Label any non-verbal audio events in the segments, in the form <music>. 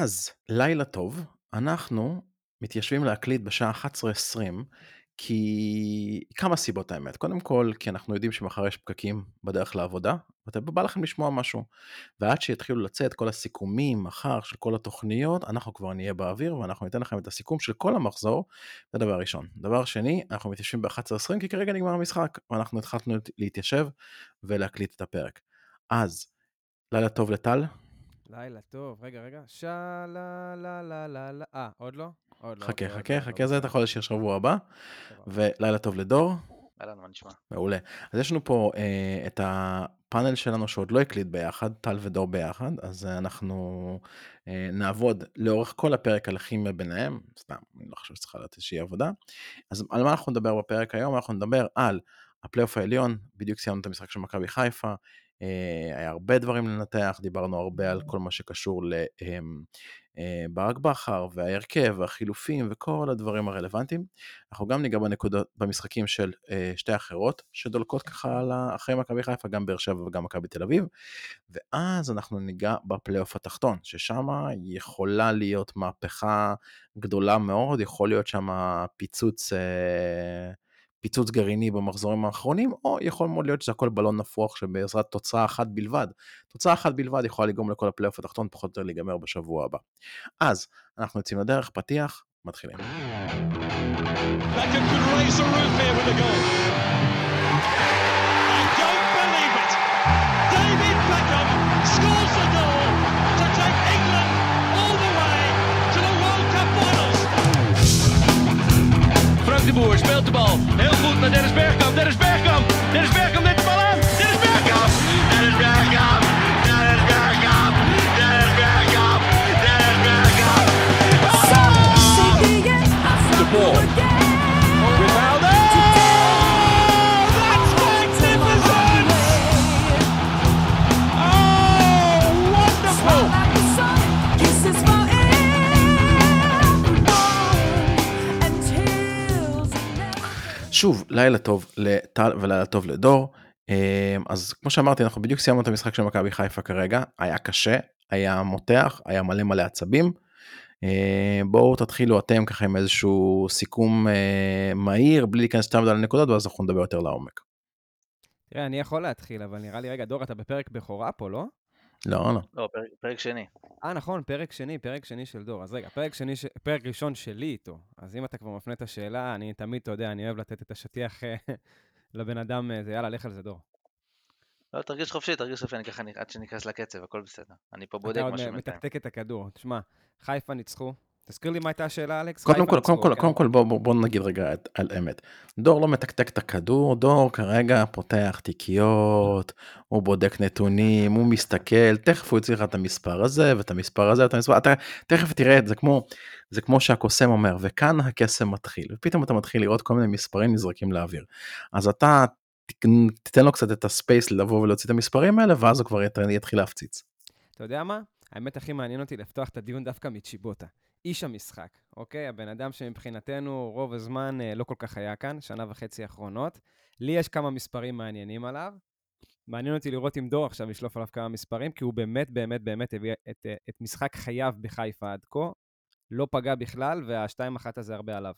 אז, לילה טוב, אנחנו מתיישבים להקליט בשעה 11:20, כי כמה סיבות האמת. קודם כל, כי אנחנו יודעים שמחר יש פקקים בדרך לעבודה, ובא לכם לשמוע משהו. ועד שיתחילו לצאת כל הסיכומים מחר של כל התוכניות, אנחנו כבר נהיה באוויר, ואנחנו ניתן לכם את הסיכום של כל המחזור, זה דבר ראשון. דבר שני, אנחנו מתיישבים ב-11:20, כי כרגע נגמר המשחק, ואנחנו התחלנו להתיישב ולהקליט את הפרק. אז, לילה טוב לטל. לילה טוב, רגע, רגע. שלה לה לה לה לה. אה, עוד לא? עוד לא. חכה, חכה, לא, חכה, זה. אתה יכול לשיר שבוע הבא. ולילה טוב לדור. אהלן, מה נשמע? מעולה. אז יש לנו פה אה, את הפאנל שלנו שעוד לא הקליט ביחד, טל ודור ביחד, אז אה, אנחנו אה, נעבוד לאורך כל הפרק על הכימיה ביניהם, סתם, אני לא חושב שצריכה להיות איזושהי עבודה. אז על מה אנחנו נדבר בפרק היום? אנחנו נדבר על הפלייאוף העליון, בדיוק סיימנו את המשחק של מכבי חיפה, היה הרבה דברים לנתח, דיברנו הרבה על כל מה שקשור לברק בכר וההרכב והחילופים וכל הדברים הרלוונטיים. אנחנו גם ניגע בנקודות, במשחקים של אה, שתי אחרות שדולקות ככה על אחרי מכבי חיפה, גם באר שבע וגם מכבי תל אביב, ואז אנחנו ניגע בפלייאוף התחתון, ששם יכולה להיות מהפכה גדולה מאוד, יכול להיות שם פיצוץ, אה, פיצוץ גרעיני במחזורים האחרונים, או יכול מאוד להיות שזה הכל בלון נפוח שבעזרת תוצאה אחת בלבד, תוצאה אחת בלבד יכולה לגרום לכל הפלייאוף התחתון פחות או יותר להיגמר בשבוע הבא. אז, אנחנו יוצאים לדרך, פתיח, מתחילים. Scores the goal de Boer speelt de bal. Heel goed naar Dennis Bergkamp. שוב, לילה טוב לטל ולילה טוב לדור. אה, אז כמו שאמרתי, אנחנו בדיוק סיימנו את המשחק של מכבי חיפה כרגע, היה קשה, היה מותח, היה מלא מלא עצבים. אה, בואו תתחילו אתם ככה עם איזשהו סיכום אה, מהיר, בלי להיכנס מדי לנקודות, ואז אנחנו נדבר יותר לעומק. תראה, אני יכול להתחיל, אבל נראה לי, רגע, דור, אתה בפרק בכורה פה, לא? לא, לא. לא, פרק, פרק שני. אה, נכון, פרק שני, פרק שני של דור. אז רגע, פרק שני, ש... פרק ראשון שלי איתו. אז אם אתה כבר מפנה את השאלה, אני תמיד, אתה יודע, אני אוהב לתת את השטיח אה, <laughs> לבן אדם, אה, זה יאללה, לך על זה, דור. לא, תרגיש חופשי, תרגיש חופשי, אני ככה, עד שניכנס לקצב, הכל בסדר. אני פה בודק אתה עוד משהו. מתקתק את הכדור. תשמע, חיפה ניצחו. תזכיר לי מה הייתה השאלה, אלכס? קודם כל, קודם כל? קודם כל בוא, בוא, בוא נגיד רגע את, על אמת. דור לא מתקתק את הכדור, דור כרגע פותח תיקיות, הוא בודק נתונים, הוא מסתכל, תכף הוא יוציא לך את המספר הזה ואת המספר הזה ואת המספר, אתה תכף תראה את זה כמו, זה כמו שהקוסם אומר, וכאן הקסם מתחיל, ופתאום אתה מתחיל לראות כל מיני מספרים נזרקים לאוויר. אז אתה תיתן לו קצת את הספייס לבוא ולהוציא את המספרים האלה, ואז הוא כבר ית- יתחיל להפציץ. אתה יודע מה? האמת הכי מעניין אותי לפתוח את הדיון דווקא מצ'יבוטה. איש המשחק, אוקיי? הבן אדם שמבחינתנו רוב הזמן אה, לא כל כך היה כאן, שנה וחצי האחרונות. לי יש כמה מספרים מעניינים עליו. מעניין אותי לראות אם דור עכשיו ישלוף עליו כמה מספרים, כי הוא באמת באמת באמת הביא את, אה, את משחק חייו בחיפה עד כה. לא פגע בכלל, והשתיים אחת הזה הרבה עליו.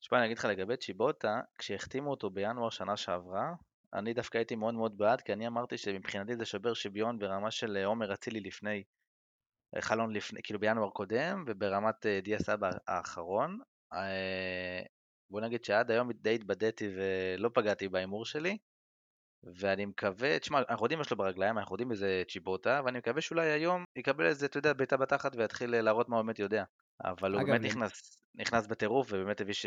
תשמע, אני אגיד לך לגבי צ'יבוטה, כשהחתימו אותו בינואר שנה שעברה, אני דווקא הייתי מאוד מאוד בעד, כי אני אמרתי שמבחינתי זה שובר שוויון ברמה של אה, עומר אצילי לפני, אה, חלון לפני, כאילו בינואר קודם, וברמת אה, דיה סבא האחרון. בוא נגיד שעד היום די התבדיתי ולא פגעתי בהימור שלי, ואני מקווה, תשמע, אנחנו יודעים מה יש לו ברגליים, אנחנו יודעים איזה צ'יבוטה, ואני מקווה שאולי היום יקבל איזה, אתה יודע, בעיטה בתחת ויתחיל להראות מה הוא באמת יודע. אבל הוא באמת נכנס, נכנס בטירוף, ובאמת הביא ש-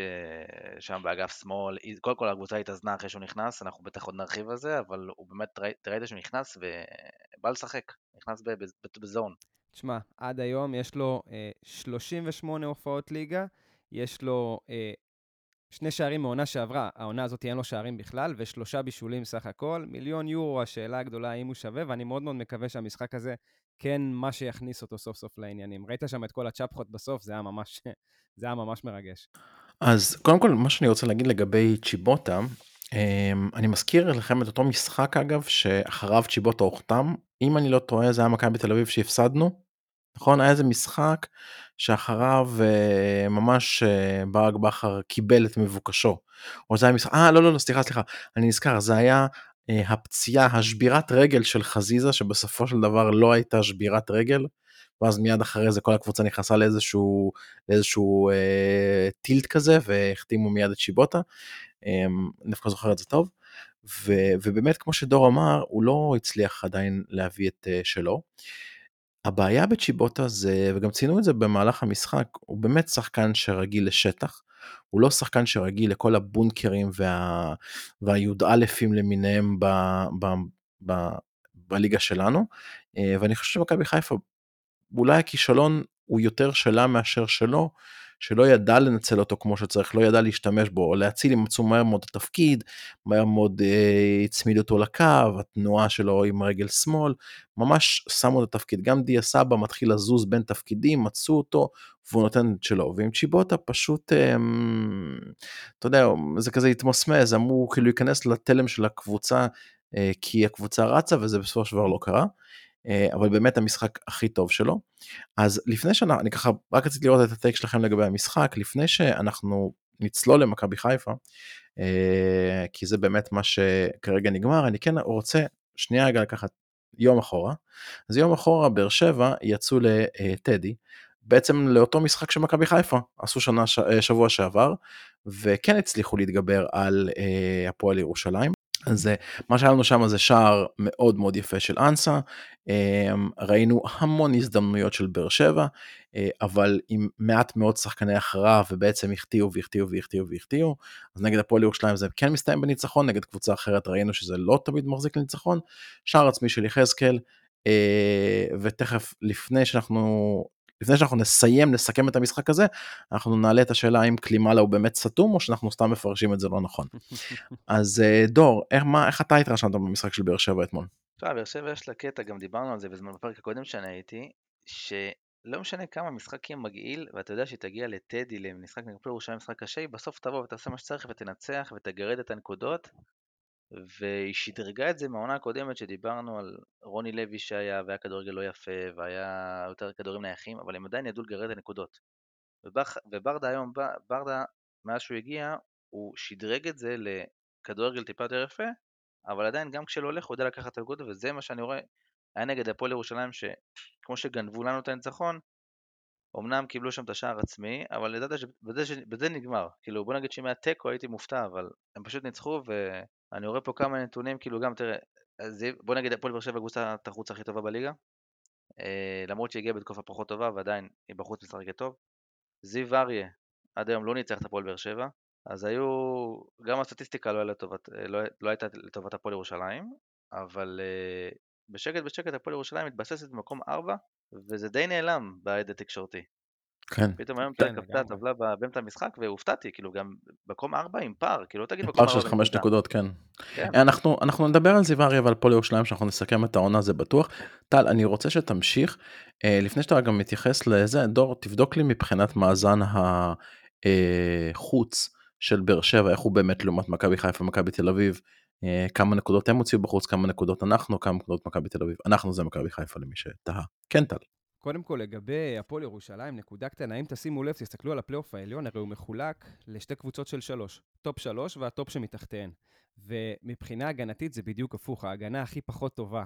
שם באגף שמאל, קודם כל הקבוצה התאזנה אחרי שהוא נכנס, אנחנו בטח עוד נרחיב על זה, אבל הוא באמת, ראית שהוא נכנס ובא לשחק, נכנס בזון. תשמע, עד היום יש לו אה, 38 הופעות ליגה, יש לו אה, שני שערים מעונה שעברה, העונה הזאת אין לו שערים בכלל, ושלושה בישולים סך הכל. מיליון יורו, השאלה הגדולה האם הוא שווה, ואני מאוד מאוד מקווה שהמשחק הזה כן מה שיכניס אותו סוף סוף לעניינים. ראית שם את כל הצ'פחות בסוף, זה היה ממש, זה היה ממש מרגש. אז קודם כל, מה שאני רוצה להגיד לגבי צ'יבוטה, אמ, אני מזכיר לכם את אותו משחק אגב שאחריו צ'יבוטה הוחתם אם אני לא טועה זה היה מכבי תל אביב שהפסדנו. נכון היה איזה משחק שאחריו אה, ממש אה, ברק בכר קיבל את מבוקשו. או זה היה משחק אה לא לא לא סליחה סליחה אני נזכר זה היה הפציעה השבירת רגל של חזיזה שבסופו של דבר לא הייתה שבירת רגל. ואז מיד אחרי זה כל הקבוצה נכנסה לאיזשהו לאיזשהו אה, טילט כזה והחתימו מיד את שיבוטה. אני דווקא זוכר את זה טוב. ו, ובאמת כמו שדור אמר הוא לא הצליח עדיין להביא את uh, שלו. הבעיה בצ'יבוטה זה וגם ציינו את זה במהלך המשחק הוא באמת שחקן שרגיל לשטח. הוא לא שחקן שרגיל לכל הבונקרים וה, והי"אים למיניהם ב, ב, ב, בליגה שלנו אה, ואני חושב שמכבי חיפה אולי הכישלון הוא יותר שלה מאשר שלו שלא ידע לנצל אותו כמו שצריך, לא ידע להשתמש בו, להציל, הם מצאו מהר מאוד התפקיד, מהר מאוד אה, הצמיד אותו לקו, התנועה שלו עם רגל שמאל, ממש שמו את התפקיד, גם דיה סבא מתחיל לזוז בין תפקידים, מצאו אותו, והוא נותן את שלו, ועם צ'יבוטה פשוט, אה, אתה יודע, זה כזה התמסמס, אמרו כאילו להיכנס לתלם של הקבוצה, אה, כי הקבוצה רצה, וזה בסופו של דבר לא קרה. אה, אבל באמת המשחק הכי טוב שלו. אז לפני שנה, אני ככה רק רציתי לראות את הטייק שלכם לגבי המשחק, לפני שאנחנו נצלול למכבי חיפה, אה, כי זה באמת מה שכרגע נגמר, אני כן רוצה שנייה רגע לקחת יום אחורה. אז יום אחורה באר שבע יצאו לטדי, בעצם לאותו משחק של מכבי חיפה עשו שנה אה, שבוע שעבר וכן הצליחו להתגבר על הפועל ירושלים אז מה שהיה לנו שם זה שער מאוד מאוד יפה של אנסה, אמ, ראינו המון הזדמנויות של באר שבע, אה, אבל עם מעט מאוד שחקני הכרעה ובעצם החטיאו והחטיאו והחטיאו והחטיאו, אז נגד הפועל ירושלים זה כן מסתיים בניצחון, נגד קבוצה אחרת ראינו שזה לא תמיד מחזיק לניצחון, שער עצמי של יחזקאל, אה, ותכף לפני שאנחנו לפני שאנחנו נסיים נסכם את המשחק הזה אנחנו נעלה את השאלה האם קלימאלה הוא באמת סתום או שאנחנו סתם מפרשים את זה לא נכון. <laughs> אז אה, דור איך, מה, איך אתה התרשמת במשחק של באר שבע אתמול? תשמע, באר שבע יש לה קטע, גם דיברנו על זה בזמן בפרק הקודם שאני הייתי, שלא משנה כמה משחק יהיה מגעיל, ואתה יודע שהיא תגיע לטדי, למשחק נגד ירושלים, משחק קשה, היא בסוף תבוא ותעשה מה שצריך ותנצח ותגרד את הנקודות, והיא שדרגה את זה מהעונה הקודמת שדיברנו על רוני לוי שהיה, והיה כדורגל לא יפה, והיה יותר כדורים נייחים, אבל הם עדיין ידעו לגרד את הנקודות. ובח, וברדה היום, ברדה, מאז שהוא הגיע, הוא שדרג את זה לכדורגל טיפה יותר יפה, אבל עדיין גם כשלא הולך הוא יודע לקחת את הנקודות, וזה מה שאני רואה, היה נגד הפועל ירושלים, שכמו שגנבו לנו את הניצחון, אמנם קיבלו שם את השער עצמי, אבל ידעת שבזה נגמר. כאילו, בוא נגיד שאם היה תיקו הייתי מופתע, אבל הם פשוט ניצחו, ואני רואה פה כמה נתונים, כאילו גם, תראה, בוא נגיד הפועל באר שבע קבוצת החוץ הכי טובה בליגה, אה, למרות שהיא הגיעה בתקופה פחות טובה, ועדיין היא בחוץ משחקת טוב. זיו אריה, עד היום לא ניצח את הפועל באר שבע, אז היו, גם הסטטיסטיקה לא, לטובת, לא, לא הייתה לטובת הפועל ירושלים, אבל אה, בשקט בשקט הפועל ירושלים מתבססת במקום 4, וזה די נעלם בעד התקשורתי. כן. פתאום היום כן, קפצה הטבלה באמצע המשחק והופתעתי, כאילו גם מקום 4 עם פער, כאילו לא תגיד מקום 4 פער של 5 נקודות, כן. כן. אנחנו, אנחנו נדבר על זיווארי ועל פועל ירושלים שאנחנו נסכם את העונה זה בטוח. טל, אני רוצה שתמשיך, אה, לפני שאתה גם מתייחס לזה, דור, תבדוק לי מבחינת מאזן החוץ של באר שבע, איך הוא באמת לעומת מכבי חיפה ומכבי תל אביב. אה, כמה נקודות הם הוציאו בחוץ, כמה נקודות אנחנו, כמה נקודות מכבי תל אביב. אנחנו זה מכבי חיפה למי שתהה. כן טל. קודם כל, לגבי הפועל ירושלים, נקודה קטנה, אם תשימו לב, תסתכלו על הפלייאוף העליון, הרי הוא מחולק לשתי קבוצות של שלוש. טופ שלוש והטופ שמתחתיהן. ומבחינה הגנתית זה בדיוק הפוך, ההגנה הכי פחות טובה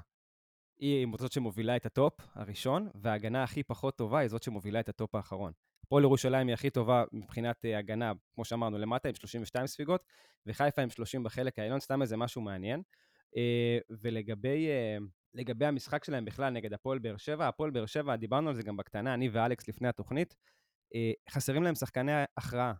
היא זאת שמובילה את הטופ הראשון, וההגנה הכי פחות טובה היא זאת שמובילה את הטופ האחרון. הפועל ירושלים היא הכי טובה מבחינת uh, הגנה, כמו שאמרנו, למטה עם 32 ספיגות, וחיפה עם 30 בחלק העליון, סתם איזה משהו מעניין. Uh, ולגבי uh, המשחק שלהם בכלל נגד הפועל באר שבע, הפועל באר שבע, דיברנו על זה גם בקטנה, אני ואלכס לפני התוכנית, uh, חסרים להם שחקני הכרעה.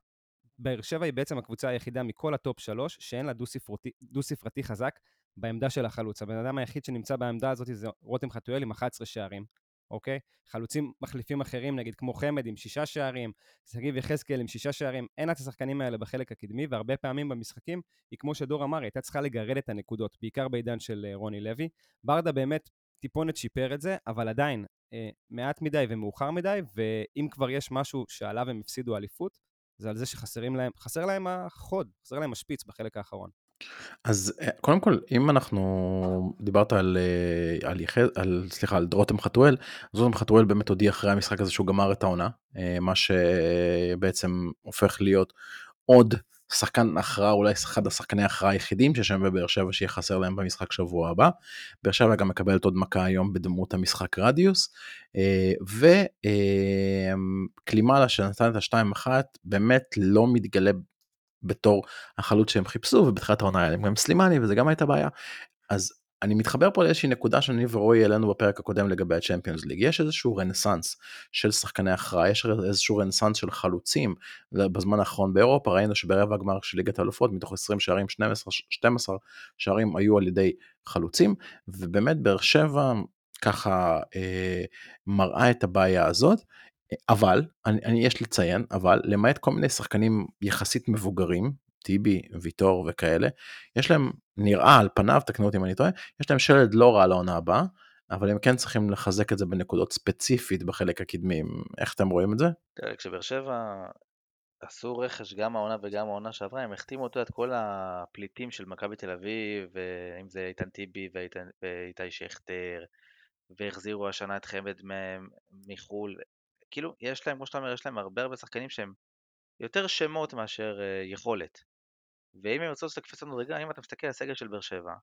באר שבע היא בעצם הקבוצה היחידה מכל הטופ שלוש שאין לה דו-ספרתי, דו-ספרתי חזק בעמדה של החלוץ. הבן אדם היחיד שנמצא בעמדה הזאת זה רותם חתואל עם 11 שערים. אוקיי? חלוצים מחליפים אחרים, נגיד כמו חמד עם שישה שערים, שגיב יחזקאל עם שישה שערים, אין את השחקנים האלה בחלק הקדמי, והרבה פעמים במשחקים, היא כמו שדור אמר, היא הייתה צריכה לגרד את הנקודות, בעיקר בעידן של אה, רוני לוי. ברדה באמת טיפונת שיפר את זה, אבל עדיין אה, מעט מדי ומאוחר מדי, ואם כבר יש משהו שעליו הם הפסידו אליפות, זה על זה שחסרים להם, להם החוד, חסר להם השפיץ בחלק האחרון. אז אה, קודם כל, אם אנחנו, דיברת על, אה, על, יחז, על סליחה, על רותם חתואל, אז רותם חתואל באמת הודיע אחרי המשחק הזה שהוא גמר את העונה, אה, מה שבעצם הופך להיות עוד שחקן הכרעה, אולי אחד השחקני ההכרעה היחידים שיש שם בבאר שבע שיהיה חסר להם במשחק שבוע הבא. באר שבע גם מקבלת עוד מכה היום בדמות המשחק רדיוס. וקלימאלה שנתן את השתיים אחת באמת לא מתגלה בתור החלוץ שהם חיפשו ובתחילת העונה היה להם גם סלימני וזה גם הייתה בעיה. אז אני מתחבר פה לאיזושהי נקודה שאני ורועי העלינו בפרק הקודם לגבי הצ'מפיונס ליג יש איזשהו רנסאנס של שחקני הכרעה יש איזשהו רנסאנס של חלוצים בזמן האחרון באירופה ראינו שברבע הגמר של ליגת האלופות מתוך 20 שערים 12, 12 שערים היו על ידי חלוצים ובאמת באר שבע ככה אה, מראה את הבעיה הזאת אבל, אני, אני יש לציין, אבל למעט כל מיני שחקנים יחסית מבוגרים, טיבי, ויטור וכאלה, יש להם, נראה על פניו, תקנו אותי אם אני טועה, יש להם שלד לא רע לעונה הבאה, אבל הם כן צריכים לחזק את זה בנקודות ספציפית בחלק הקדמי, איך אתם רואים את זה? תראה, כשבאר שבע עשו רכש גם העונה וגם העונה שעברה, הם החתימו אותו את כל הפליטים של מכבי תל אביב, אם זה איתן טיבי ואיתי שכטר, והחזירו השנה את חמד מחו"ל, כאילו, יש להם, כמו שאתה אומר, יש להם הרבה הרבה שחקנים שהם יותר שמות מאשר uh, יכולת. ואם הם ירצו לעשות קפיצת מדרגה, אם אתה מסתכל על הסגל של באר שבע,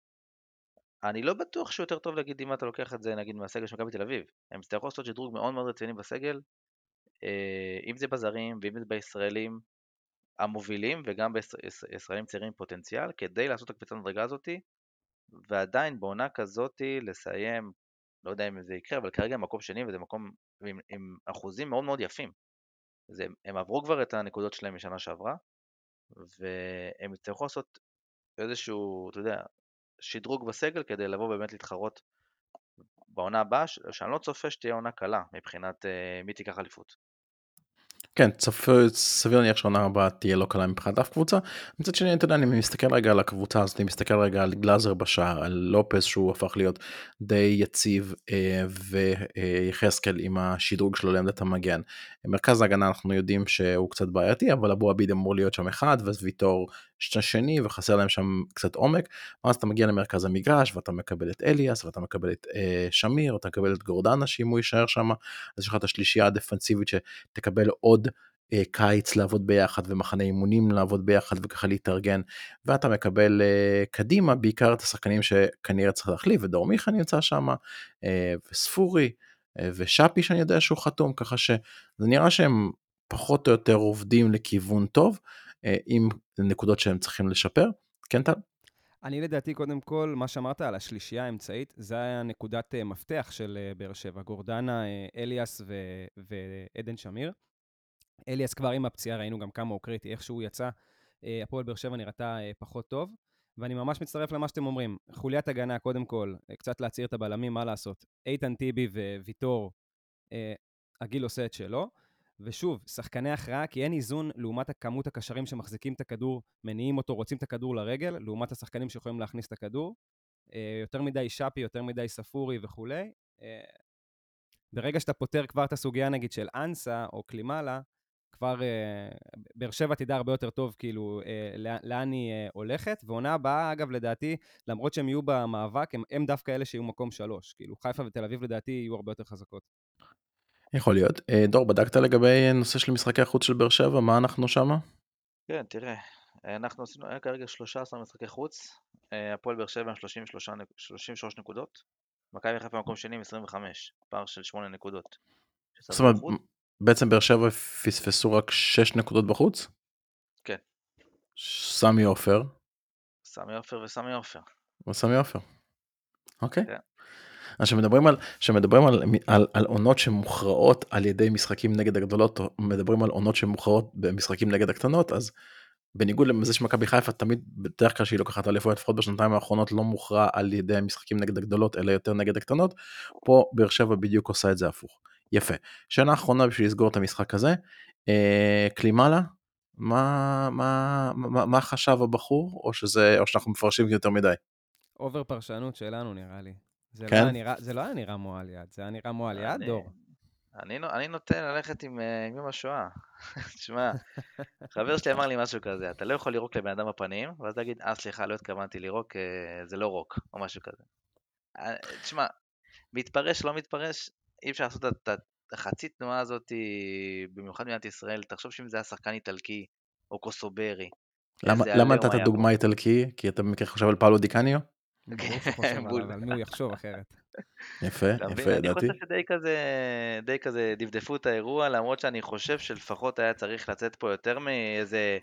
אני לא בטוח שהוא יותר טוב להגיד אם אתה לוקח את זה נגיד מהסגל של מכבי תל אביב. הם יצטרכו לעשות שדרוג מאוד מאוד רציני בסגל, uh, אם זה בזרים ואם זה בישראלים המובילים וגם בישראלים צעירים פוטנציאל, כדי לעשות את הקפיצת המדרגה הזאתי, ועדיין בעונה כזאתי לסיים לא יודע אם זה יקרה, אבל כרגע מקום שני וזה מקום עם, עם אחוזים מאוד מאוד יפים. זה, הם עברו כבר את הנקודות שלהם משנה שעברה, והם יצטרכו לעשות איזשהו, אתה יודע, שדרוג בסגל כדי לבוא באמת להתחרות בעונה הבאה, שאני לא צופה שתהיה עונה קלה מבחינת uh, מי תיקח אליפות. כן, סביר להניח שהעונה הבאה תהיה לא קלה מבחינת אף קבוצה. מצד שני, אתה יודע, אני מסתכל רגע על הקבוצה הזאת, אני מסתכל רגע על גלאזר בשער, על לופס שהוא הפך להיות די יציב, אה, ויחזקאל עם השדרוג שלו לעמדת המגן. מרכז ההגנה אנחנו יודעים שהוא קצת בעייתי, אבל אבו עביד אמור להיות שם אחד, ואז ויטור שני, וחסר להם שם קצת עומק. ואז אתה מגיע למרכז המגרש, ואתה מקבל את אליאס, ואתה מקבל את אה, שמיר, אתה מקבל את גורדנה, שאם הוא יישאר שם, אז יש לך את השלישייה הדפנסיבית שתקבל עוד אה, קיץ לעבוד ביחד ומחנה אימונים לעבוד ביחד וככה להתארגן ואתה מקבל אה, קדימה בעיקר את השחקנים שכנראה צריך להחליף ודור מיכה נמצא שם אה, וספורי ושאפי שאני יודע שהוא חתום ככה שזה נראה שהם פחות או יותר עובדים לכיוון טוב עם נקודות שהם צריכים לשפר. כן טל? אני לדעתי, קודם כל, מה שאמרת על השלישייה האמצעית, זה היה נקודת מפתח של באר שבע. גורדנה, אליאס ו- ועדן שמיר. אליאס כבר עם הפציעה, ראינו גם כמה הוא קריטי, איך שהוא יצא, אה, הפועל באר שבע נראתה אה, פחות טוב. ואני ממש מצטרף למה שאתם אומרים. חוליית הגנה, קודם כל, אה, קצת להצעיר את הבלמים, מה לעשות. איתן טיבי וויטור, הגיל עושה את שלו. ושוב, שחקני הכרעה, כי אין איזון לעומת הכמות הקשרים שמחזיקים את הכדור, מניעים אותו, רוצים את הכדור לרגל, לעומת השחקנים שיכולים להכניס את הכדור. יותר מדי שפי, יותר מדי ספורי וכולי. ברגע שאתה פותר כבר את הסוגיה, נגיד, של אנסה או קלימאלה, כבר אה, באר שבע תדע הרבה יותר טוב כאילו אה, לאן היא אה, הולכת. ועונה הבאה, אגב, לדעתי, למרות שהם יהיו במאבק, הם, הם דווקא אלה שיהיו מקום שלוש. כאילו חיפה ותל אביב לדעתי יהיו הרבה יותר חזקות. יכול להיות. דור, בדקת לגבי נושא של משחקי החוץ של באר שבע? מה אנחנו שמה? כן, תראה, אנחנו עשינו, היה כרגע 13 משחקי חוץ, הפועל באר שבע עם 33, 33 נקודות, מכבי חיפה במקום שני עם 25, פער של 8 נקודות. זאת אומרת, בעצם באר שבע פספסו רק 6 נקודות בחוץ? כן. סמי עופר. סמי עופר וסמי עופר. וסמי עופר. אוקיי. אז כשמדברים על, כשמדברים על, על, על עונות שמוכרעות על ידי משחקים נגד הגדולות, או מדברים על עונות שמוכרעות במשחקים נגד הקטנות, אז בניגוד לזה שמכבי חיפה תמיד, בדרך כלל שהיא לוקחת אליפות, לפחות בשנתיים האחרונות לא מוכרע על ידי המשחקים נגד הגדולות, אלא יותר נגד הקטנות, פה באר שבע בדיוק עושה את זה הפוך. יפה. שאלה אחרונה בשביל לסגור את המשחק הזה, אה, קלימאלה, מה, מה, מה, מה חשב הבחור, או, שזה, או שאנחנו מפרשים יותר מדי? over פרשנות שלנו נראה לי. זה, כן? לא נראה, זה לא היה נראה מועל יד, זה היה נראה מועל יד, דור. אני, אני נוטה ללכת עם, אה, עם יום השואה. <laughs> תשמע, חבר שלי אמר לי משהו כזה, אתה לא יכול לירוק לבן אדם בפנים, ואז להגיד, אה, סליחה, לא התכוונתי לירוק, אה, זה לא רוק, או משהו כזה. אה, תשמע, מתפרש, לא מתפרש, אי אפשר לעשות את החצי תנועה הזאת, במיוחד במדינת ישראל. תחשוב שאם זה היה שחקן איטלקי, או קוסוברי. למה נתת דוגמה. איטלקי? כי אתה במקרה חושב על פאולו דיקניו? ברור שהוא חושב בול. עליו, על מי הוא יחשוב אחרת. יפה? יפה, אני ידעתי. חושב שדי כזה, די כזה דפדפו את האירוע, למרות שאני חושב שלפחות היה צריך לצאת פה יותר מאיזה...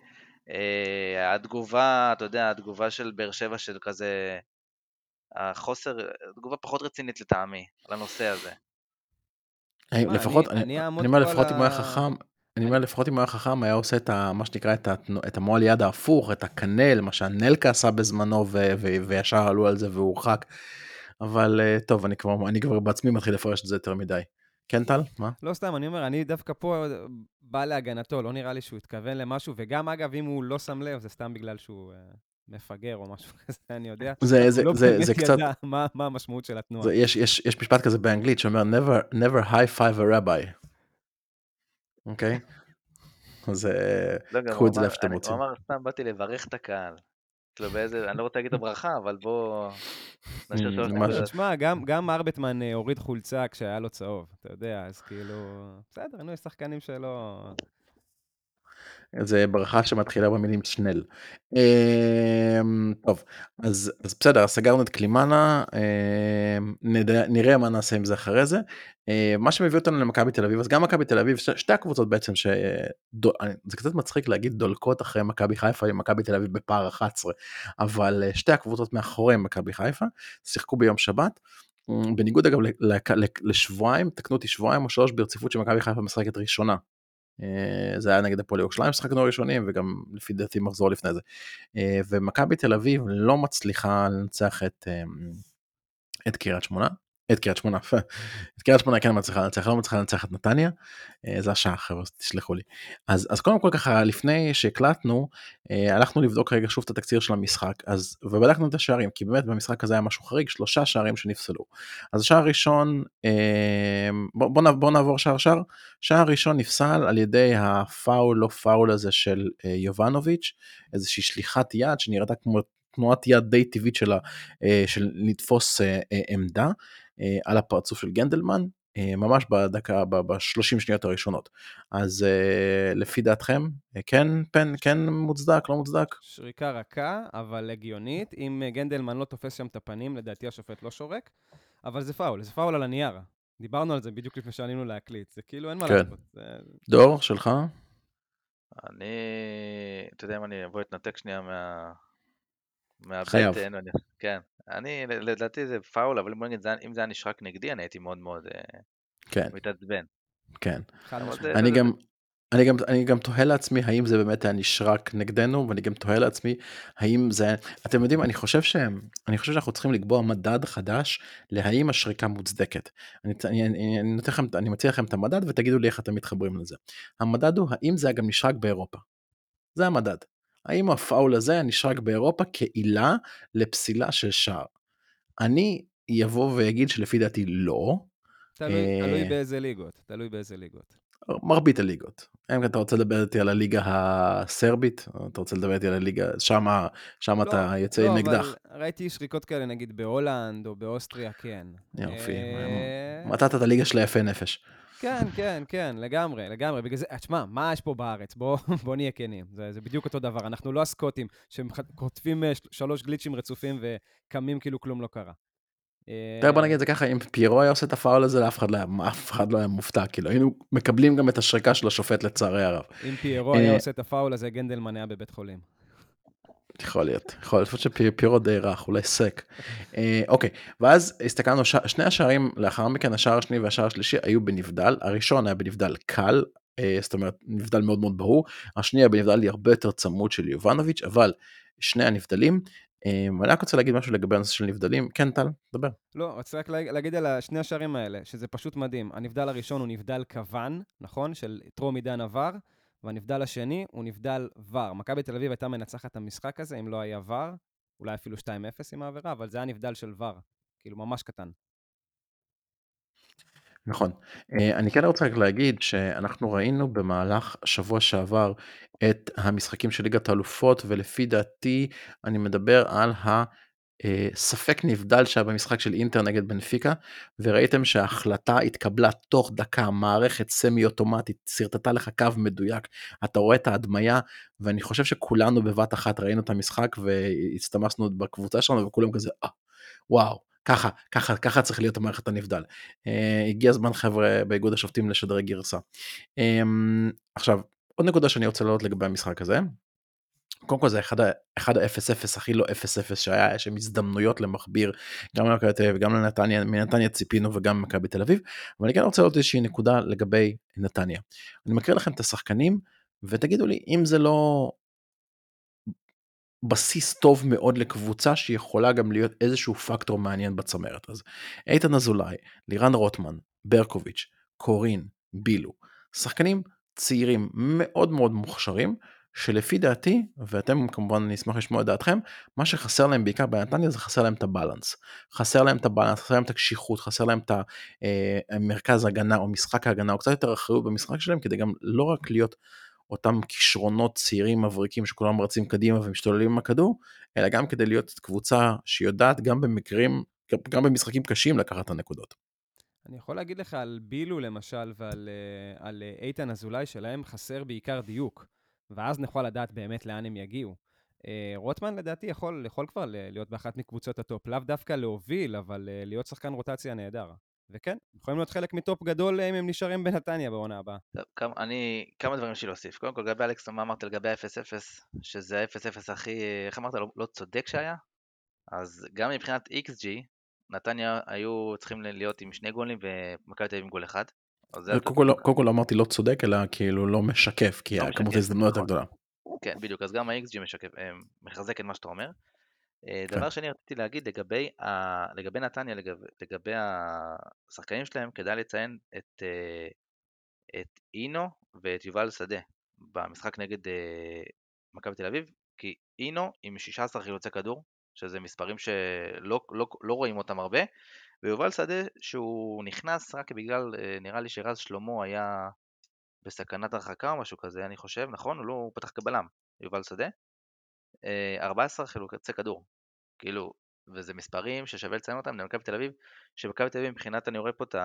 אה, התגובה, אתה יודע, התגובה של באר שבע של כזה... החוסר, תגובה פחות רצינית לטעמי, על הנושא הזה. לפחות, אני- אני אני אני אומר לפחות אם הוא היה חכם, אני אומר לפחות אם הוא היה חכם היה עושה את ה- מה שנקרא את המועל יד ההפוך, את הקנל, מה שהנלקה עשה בזמנו ו- ו- וישר עלו על זה והוא הורחק. אבל אה, טוב, אני כבר אני כבר בעצמי מתחיל לפרש את זה יותר מדי. כן טל? מה? לא סתם, אני אומר, אני דווקא פה בא להגנתו, לא נראה לי שהוא התכוון למשהו, וגם אגב, אם הוא לא שם לב, זה סתם בגלל שהוא אה, מפגר או משהו <laughs> כזה, אני יודע. זה זה לא זה זה קצת, מה מה המשמעות של התנועה. זה, יש יש יש משפט כזה באנגלית שאומר never never high five a rabbi. אוקיי? אז אה, לא, קחו את זה אמר, לאיפה שאתם רוצים. הוא אמר, סתם באתי לברך את הקהל. כאילו באיזה, אני לא רוצה להגיד את הברכה, אבל בוא... תשמע, גם, גם ארבטמן אה, הוריד חולצה כשהיה לו צהוב, אתה יודע, אז כאילו... בסדר, נו, יש שחקנים שלא... זה ברכה שמתחילה במילים שנל. אמ, טוב, אז, אז בסדר, סגרנו את קלימנה, אמ, נדע, נראה מה נעשה עם זה אחרי זה. אמ, מה שמביא אותנו למכבי תל אביב, אז גם מכבי תל אביב, שתי הקבוצות בעצם, ש... דו- זה קצת מצחיק להגיד דולקות אחרי מכבי חיפה עם מכבי תל אביב בפער 11, אבל אה, שתי הקבוצות מאחורי מכבי חיפה, שיחקו ביום שבת. אמ, בניגוד אגב לשבועיים, תקנו אותי שבועיים או שלוש ברציפות שמכבי חיפה משחקת ראשונה. אה, זה היה נגד הפועל ירושלים שחקנו ראשונים וגם לפי דעתי מחזור לפני זה. אה, ומכבי תל אביב לא מצליחה לנצח את אה, את קריית שמונה. את קריית שמונה, את קריית שמונה כן מצליחה לנצח, לא מצליחה לנצח את נתניה, אה, זה השעה חבר'ה, אז תסלחו לי. אז, אז קודם כל ככה לפני שהקלטנו, אה, הלכנו לבדוק רגע שוב את התקציר של המשחק, אז, ובדקנו את השערים, כי באמת במשחק הזה היה משהו חריג, שלושה שערים שנפסלו. אז השער הראשון, אה, בוא, בוא, נע- בוא נעבור שער שער, שער ראשון נפסל על ידי הפאול לא פאול הזה של יובנוביץ', איזושהי שליחת יד שנראתה כמו תנועת יד די טבעית שלה, של לתפוס עמדה על הפרצוף של גנדלמן, אה, ממש בדקה, ב-30 שניות הראשונות. אז אה, לפי דעתכם, אה, כן, פן, כן מוצדק, לא מוצדק? שריקה רכה, אבל הגיונית. אם אה, גנדלמן לא תופס שם את הפנים, לדעתי השופט לא שורק, אבל זה פאול, זה פאול על הנייר. דיברנו על זה בדיוק לפני שעלינו להקליט, זה כאילו אין מה כן. לעשות. זה- דור, שלך? אני, אתה יודע אם אני אבוא להתנתק שנייה מה... חייב. מהבטן, אני- כן. אני, לדעתי זה פאול, אבל בוא נגיד, זה- אם זה היה נשרק נגדי, אני הייתי מאוד מאוד אה, כן, מתעצבן. כן. אני גם, אני גם, אני גם תוהה לעצמי האם זה באמת היה נשרק נגדנו, ואני גם תוהה לעצמי האם זה, אתם יודעים, אני חושב שהם, אני חושב שאנחנו צריכים לקבוע מדד חדש להאם השריקה מוצדקת. אני, אני, אני, אני, נותן לכם, אני מציע לכם את המדד ותגידו לי איך אתם מתחברים לזה. המדד הוא האם זה היה גם נשרק באירופה. זה המדד. האם הפאול הזה נשרק באירופה כעילה לפסילה של שער. אני יבוא ויגיד שלפי דעתי לא, תלוי אה, תלוי באיזה ליגות, תלוי באיזה ליגות. מרבית הליגות. אם אתה רוצה לדבר איתי על הליגה הסרבית, אתה רוצה לדבר איתי על הליגה, שמה, שמה אתה יוצא לא, עם אקדח. אבל ראיתי שריקות כאלה, נגיד בהולנד או באוסטריה, כן. יופי. אה, מצאת את הליגה של היפי נפש. כן, כן, כן, לגמרי, לגמרי. בגלל זה, תשמע, מה יש פה בארץ? בוא, <laughs> בוא נהיה כנים. זה, זה בדיוק אותו דבר. אנחנו לא הסקוטים שכותבים אה, של- שלוש גליצ'ים רצופים וקמים כאילו כלום לא קרה. אה, תראה בוא נגיד את זה ככה אם פיירו היה עושה את הפאול הזה לאף אחד לא היה אף אחד לא היה מופתע כאילו היינו מקבלים גם את השריקה של השופט לצערי הרב. אם פיירו היה אה, עושה את הפאול הזה, גנדלמן היה בבית חולים. יכול להיות יכול להיות שפיירו די רך אולי סק. אה, אוקיי ואז הסתכלנו. שני השערים לאחר מכן השער השני והשער השלישי היו בנבדל הראשון היה בנבדל קל אה, זאת אומרת נבדל מאוד מאוד ברור השני היה בנבדל הרבה יותר צמוד של יובנוביץ' אבל שני הנבדלים. אה, ואני רק רוצה להגיד משהו לגבי הנושא של נבדלים כן טל דבר. לא, רציתי רק להג- להגיד על שני השערים האלה, שזה פשוט מדהים. הנבדל הראשון הוא נבדל כוון, נכון? של טרום עידן עבר, והנבדל השני הוא נבדל ור. מכבי תל אביב הייתה מנצחת את המשחק הזה אם לא היה ור, אולי אפילו 2-0 עם העבירה, אבל זה היה נבדל של ור. כאילו, ממש קטן. נכון. אה, אני כן רוצה רק להגיד שאנחנו ראינו במהלך שבוע שעבר את המשחקים של ליגת האלופות, ולפי דעתי אני מדבר על הספק נבדל שהיה במשחק של אינטר נגד בנפיקה, וראיתם שההחלטה התקבלה תוך דקה, מערכת סמי אוטומטית, שרטטה לך קו מדויק, אתה רואה את ההדמיה, ואני חושב שכולנו בבת אחת ראינו את המשחק והצטמסנו בקבוצה שלנו, וכולם כזה, אה, וואו. ככה, ככה, ככה צריך להיות המערכת הנבדל. Uh, הגיע הזמן חבר'ה באיגוד השופטים לשדרג גרסה. Um, עכשיו, עוד נקודה שאני רוצה להעלות לגבי המשחק הזה. קודם כל זה אחד ה-0-0 הכי לא 0-0 שהיה, יש שם הזדמנויות למכביר, גם למכבי תל אביב וגם לנתניה, מנתניה ציפינו וגם ממכבי תל אביב, אבל אני כן רוצה להעלות איזושהי נקודה לגבי נתניה. אני מקריא לכם את השחקנים, ותגידו לי אם זה לא בסיס טוב מאוד לקבוצה שיכולה גם להיות איזשהו פקטור מעניין בצמרת. אז איתן אזולאי, לירן רוטמן, ברקוביץ', קורין, בילו, שחקנים צעירים מאוד מאוד מוכשרים, שלפי דעתי, ואתם כמובן אני אשמח לשמוע את דעתכם, מה שחסר להם בעיקר בנתניה זה חסר להם את הבלנס. חסר להם את הבלנס, חסר להם את הקשיחות, חסר להם את המרכז הגנה או משחק ההגנה, או קצת יותר אחריות במשחק שלהם, כדי גם לא רק להיות אותם כישרונות צעירים מבריקים שכולם רצים קדימה ומשתוללים עם הכדור, אלא גם כדי להיות קבוצה שיודעת גם במקרים, גם במשחקים קשים לקחת את הנקודות. אני יכול להגיד לך על בילו למשל ועל אה, על אה, איתן אזולאי, שלהם חסר בעיקר דיוק, ואז נוכל לדעת באמת לאן הם יגיעו. אה, רוטמן לדעתי יכול, יכול כבר להיות באחת מקבוצות הטופ, לאו דווקא להוביל, אבל להיות שחקן רוטציה נהדר. וכן, יכולים להיות חלק מטופ גדול אם הם נשארים בנתניה בעונה הבאה. טוב, כמה, אני, כמה דברים שלי להוסיף. קודם כל, לגבי אלכס, מה אמרת לגבי ה-0-0, שזה ה-0-0 הכי, איך אמרת, לא, לא צודק שהיה? אז גם מבחינת XG, נתניה היו צריכים להיות עם שני גולים ומכבי תל אביב עם גול אחד. קודם כל אמרתי לא צודק, אלא כאילו לא משקף, כי לא כמות ההזדמנויות נכון. גדולה. כן, בדיוק, אז גם ה-XG משקף, אה, מחזק את מה שאתה אומר. אה, כן. דבר שני רציתי להגיד לגבי, ה... לגבי נתניה, לגבי, לגבי השחקנים שלהם, כדאי לציין את, אה, את אינו ואת יובל שדה במשחק נגד מכבי תל אביב, כי אינו עם 16 חילוצי כדור, שזה מספרים שלא לא, לא רואים אותם הרבה, ויובל שדה שהוא נכנס רק בגלל, נראה לי שרז שלמה היה בסכנת הרחקה או משהו כזה, אני חושב, נכון? הוא לא, הוא פתח כבלם, יובל שדה. 14 חילוצי כדור, כאילו, וזה מספרים ששווה לציין אותם למכבי תל אביב, שמכבי תל אביב מבחינת, אני רואה פה את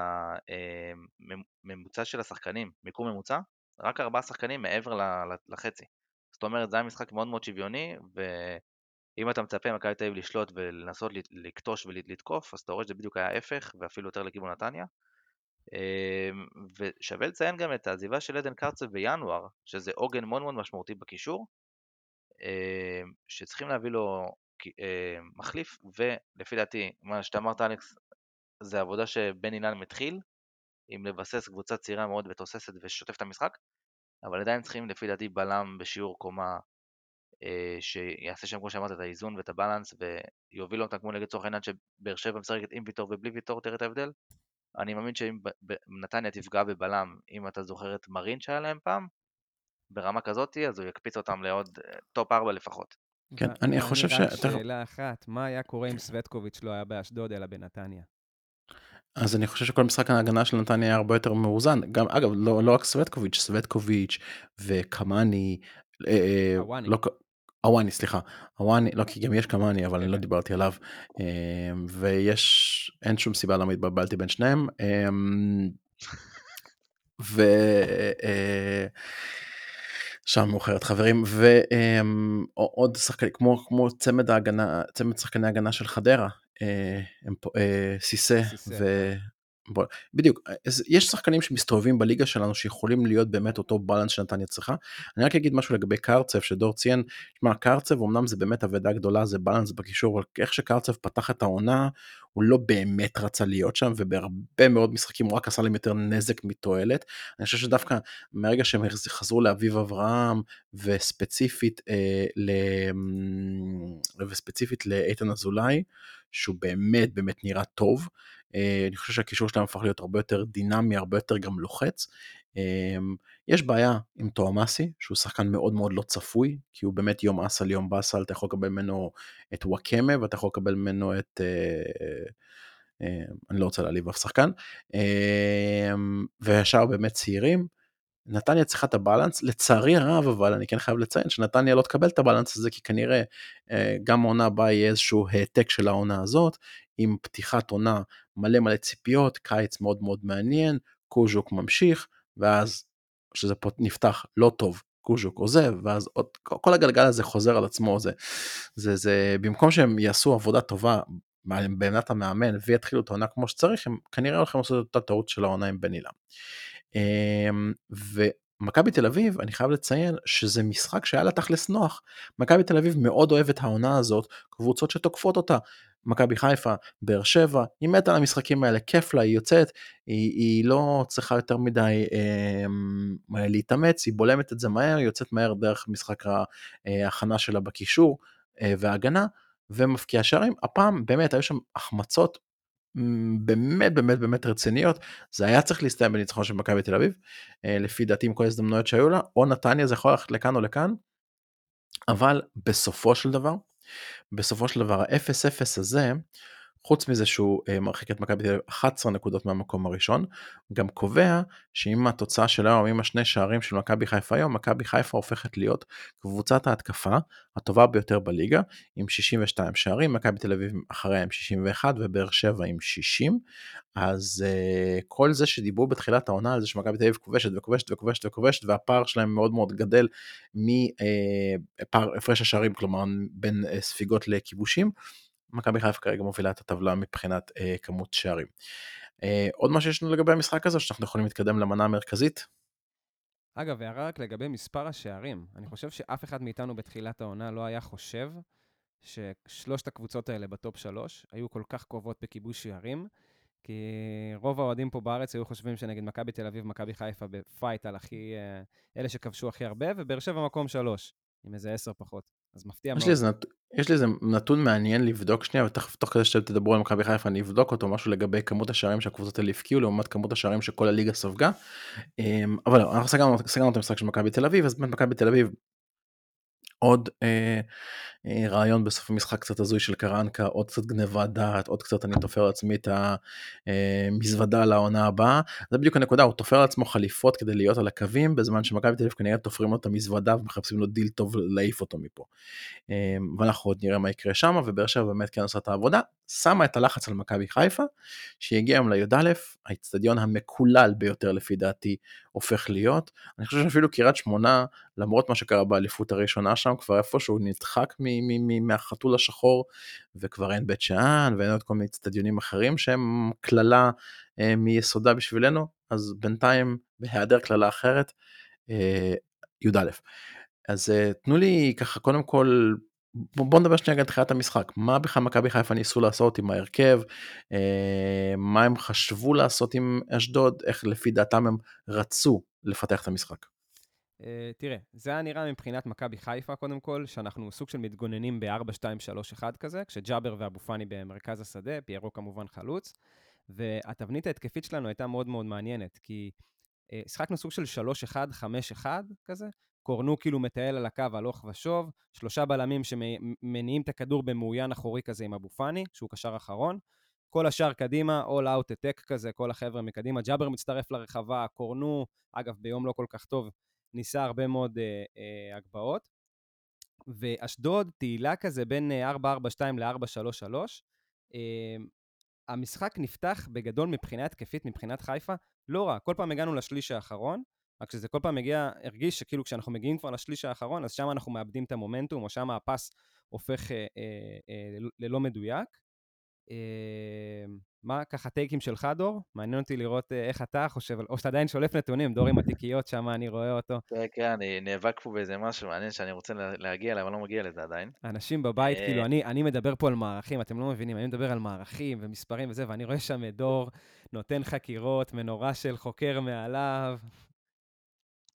הממוצע אה, של השחקנים, מיקום ממוצע, רק ארבעה שחקנים מעבר לחצי. זאת אומרת, זה היה משחק מאוד מאוד שוויוני, ואם אתה מצפה ממכבי תל אביב לשלוט ולנסות לקטוש ולתקוף, אז אתה רואה שזה בדיוק היה ההפך, ואפילו יותר לכיוון נתניה. אה, ושווה לציין גם את העזיבה של עדן קרצב בינואר, שזה עוגן מאוד מאוד משמעותי בקישור, אה, שצריכים להביא לו אה, מחליף, ולפי דעתי, מה שאתה אמרת אלכס, זה עבודה שבן אילן מתחיל, עם לבסס קבוצה צעירה מאוד ותוססת ושוטף את המשחק, אבל עדיין צריכים לפי דעתי בלם בשיעור קומה שיעשה שם כמו שאמרת את האיזון ואת הבלנס ויוביל אותם כמו נגד צורך העניין שבאר שבע משחקת עם ויטור ובלי ויטור, תראה את ההבדל. אני מאמין שאם נתניה תפגע בבלם, אם אתה זוכר את מרין שהיה להם פעם, ברמה כזאת, אז הוא יקפיץ אותם לעוד טופ 4 לפחות. כן, אני חושב ש... שאלה אחת, מה היה קורה אם סווטקוביץ' לא היה באשדוד אלא בנתניה? אז אני חושב שכל משחק ההגנה של נתניה היה הרבה יותר מאוזן. גם, אגב, לא, לא רק סווטקוביץ', סווטקוביץ' וקמאני. הוואני. לא, הוואני, סליחה. הוואני, לא, כי גם יש קמאני, אבל אני לא דיברתי עליו. אה, ויש, אין שום סיבה למה התבלבלתי בין שניהם. אה, ו... אה, שעה מאוחרת חברים ועוד שחקנים כמו כמו צמד ההגנה צמד שחקני הגנה של חדרה אה, אה, סיסה ו... בוא, בדיוק יש שחקנים שמסתובבים בליגה שלנו שיכולים להיות באמת אותו בלנס שנתניה צריכה. אני רק אגיד משהו לגבי קרצב שדור ציין, שמע קרצב אמנם זה באמת אבדה גדולה זה בלנס בקישור אבל איך שקרצב פתח את העונה הוא לא באמת רצה להיות שם ובהרבה מאוד משחקים הוא רק עשה להם יותר נזק מתועלת. אני חושב שדווקא מהרגע שהם חזרו לאביב אברהם וספציפית אה, ל... וספציפית לאיתן אזולאי שהוא באמת באמת נראה טוב. אה, אני חושב שהקישור שלהם הפך להיות הרבה יותר דינמי, הרבה יותר גם לוחץ. אמ, יש בעיה עם תואמאסי, שהוא שחקן מאוד מאוד לא צפוי, כי הוא באמת יום אסל יום באסל, אתה יכול לקבל ממנו את וואקמה ואתה יכול לקבל ממנו את... אה, אה, אני לא רוצה להעליב אף שחקן, אה, והשאר באמת צעירים. נתניה צריכה את הבלנס, לצערי הרב אבל אני כן חייב לציין שנתניה לא תקבל את הבלנס הזה כי כנראה אה, גם העונה הבאה יהיה איזשהו העתק של העונה הזאת, עם פתיחת עונה מלא מלא ציפיות, קיץ מאוד מאוד מעניין, קוז'וק ממשיך, ואז כשזה נפתח לא טוב, קוז'וק עוזב, ואז עוד, כל הגלגל הזה חוזר על עצמו, זה, זה, זה, במקום שהם יעשו עבודה טובה בעמדת המאמן ויתחילו את העונה כמו שצריך, הם כנראה הולכים לעשות את אותה טעות של העונה עם בן אילם. אמ, ומכבי תל אביב, אני חייב לציין שזה משחק שהיה לה תכלס נוח. מכבי תל אביב מאוד אוהבת העונה הזאת, קבוצות שתוקפות אותה. מכבי חיפה, באר שבע, היא מתה על המשחקים האלה, כיף לה, היא יוצאת, היא, היא לא צריכה יותר מדי אה, להתאמץ, היא בולמת את זה מהר, היא יוצאת מהר דרך משחק ההכנה שלה בקישור אה, וההגנה, ומפקיעה שערים. הפעם באמת היו שם החמצות באמת באמת באמת רציניות, זה היה צריך להסתיים בניצחון של מכבי תל אביב, אה, לפי דעתי עם כל ההזדמנויות שהיו לה, או נתניה זה יכול ללכת לכאן או לכאן, אבל בסופו של דבר, בסופו של דבר ה-0-0 הזה, חוץ מזה שהוא uh, מרחיק את מכבי תל אביב 11 נקודות מהמקום הראשון, גם קובע שאם התוצאה של היום, עם השני שערים של מכבי חיפה היום, מכבי חיפה הופכת להיות קבוצת ההתקפה הטובה ביותר בליגה, עם 62 שערים, מכבי תל אביב אחריה עם 61 ובאר שבע עם 60, אז uh, כל זה שדיברו בתחילת העונה על זה שמכבי תל אביב כובשת וכובשת וכובשת וכובשת והפער שלהם מאוד מאוד גדל מפער אה, הפרש השערים, כלומר בין ספיגות לכיבושים, מכבי חיפה כרגע מובילה את הטבלה מבחינת אה, כמות שערים. אה, עוד מה שיש לנו לגבי המשחק הזה, שאנחנו יכולים להתקדם למנה המרכזית? אגב, הערה רק לגבי מספר השערים. אני חושב שאף אחד מאיתנו בתחילת העונה לא היה חושב ששלושת הקבוצות האלה בטופ שלוש היו כל כך קרובות בכיבוש שערים, כי רוב האוהדים פה בארץ היו חושבים שנגד מכבי תל אביב, מכבי חיפה בפייט על הכי... אה, אלה שכבשו הכי הרבה, ובאר שבע מקום שלוש, עם איזה עשר פחות. אז מפתיע יש מאוד. לי, איזה, יש לי איזה נתון מעניין לבדוק שנייה, ותכף תוך כדי שאתם תדברו על מכבי חיפה אני אבדוק אותו, משהו לגבי כמות השערים שהקבוצות האלה הפקיעו לעומת כמות השערים שכל הליגה ספגה. אמ, אבל לא, אנחנו סגרנו, את המשחק של מכבי תל אביב, אז באמת מכבי תל אביב עוד אה, רעיון בסוף המשחק קצת הזוי של קרנקה, עוד קצת גניבת דעת, עוד קצת אני תופר לעצמי את המזוודה לעונה הבאה. זה בדיוק הנקודה, הוא תופר לעצמו חליפות כדי להיות על הקווים, בזמן שמכבי תל אביב כנראה תופרים לו את המזוודה ומחפשים לו דיל טוב להעיף אותו מפה. אה, ואנחנו עוד נראה מה יקרה שם, ובאר שבע באמת כן עושה את העבודה, שמה את הלחץ על מכבי חיפה, שהגיע היום לי"א, האיצטדיון המקולל ביותר לפי דעתי הופך להיות. אני חושב שאפילו קריית שמונה, למרות מה שקרה באליפות הראשונה שם, כבר איפשהו נדחק מהחתול השחור, וכבר אין בית שאן, ואין עוד כל מיני אצטדיונים אחרים שהם קללה אה, מיסודה בשבילנו, אז בינתיים, בהיעדר קללה אחרת, אה, י"א. אז אה, תנו לי ככה קודם כל בוא נדבר שנייה על תחילת המשחק מה בכלל מכבי חיפה ניסו לעשות עם ההרכב מה הם חשבו לעשות עם אשדוד איך לפי דעתם הם רצו לפתח את המשחק. Uh, תראה, זה היה נראה מבחינת מכבי חיפה, קודם כל, שאנחנו סוג של מתגוננים ב-4-2-3-1 כזה, כשג'אבר ואבו פאני במרכז השדה, פיירו כמובן חלוץ, והתבנית ההתקפית שלנו הייתה מאוד מאוד מעניינת, כי uh, שחקנו סוג של 3-1-5-1 כזה, קורנו כאילו מטייל על הקו הלוך ושוב, שלושה בלמים שמניעים את הכדור במעוין אחורי כזה עם אבו פאני, שהוא קשר אחרון, כל השאר קדימה, all out attack כזה, כל החבר'ה מקדימה, ג'אבר מצטרף לרחבה, קורנו, אגב, ביום לא כל כך טוב, ניסה הרבה מאוד אה, אה, הגבהות. ואשדוד, תהילה כזה בין 4-4-2 ל-4-3-3. אה, המשחק נפתח בגדול מבחינה התקפית, מבחינת חיפה, לא רע. כל פעם הגענו לשליש האחרון, רק כשזה כל פעם מגיע, הרגיש שכאילו כשאנחנו מגיעים כבר לשליש האחרון, אז שם אנחנו מאבדים את המומנטום, או שם הפס הופך אה, אה, אה, ללא מדויק. אה, מה ככה טייקים שלך, דור? מעניין אותי לראות אה, איך אתה חושב, או שאתה עדיין שולף נתונים, דור עם התיקיות, שם אני רואה אותו. כן, כן, אני נאבק פה באיזה משהו מעניין שאני רוצה להגיע אליו, אבל לא מגיע לזה עדיין. אנשים בבית, אה, כאילו, אני, אני מדבר פה על מערכים, אתם לא מבינים, אני מדבר על מערכים ומספרים וזה, ואני רואה שם את דור נותן חקירות, מנורה של חוקר מעליו.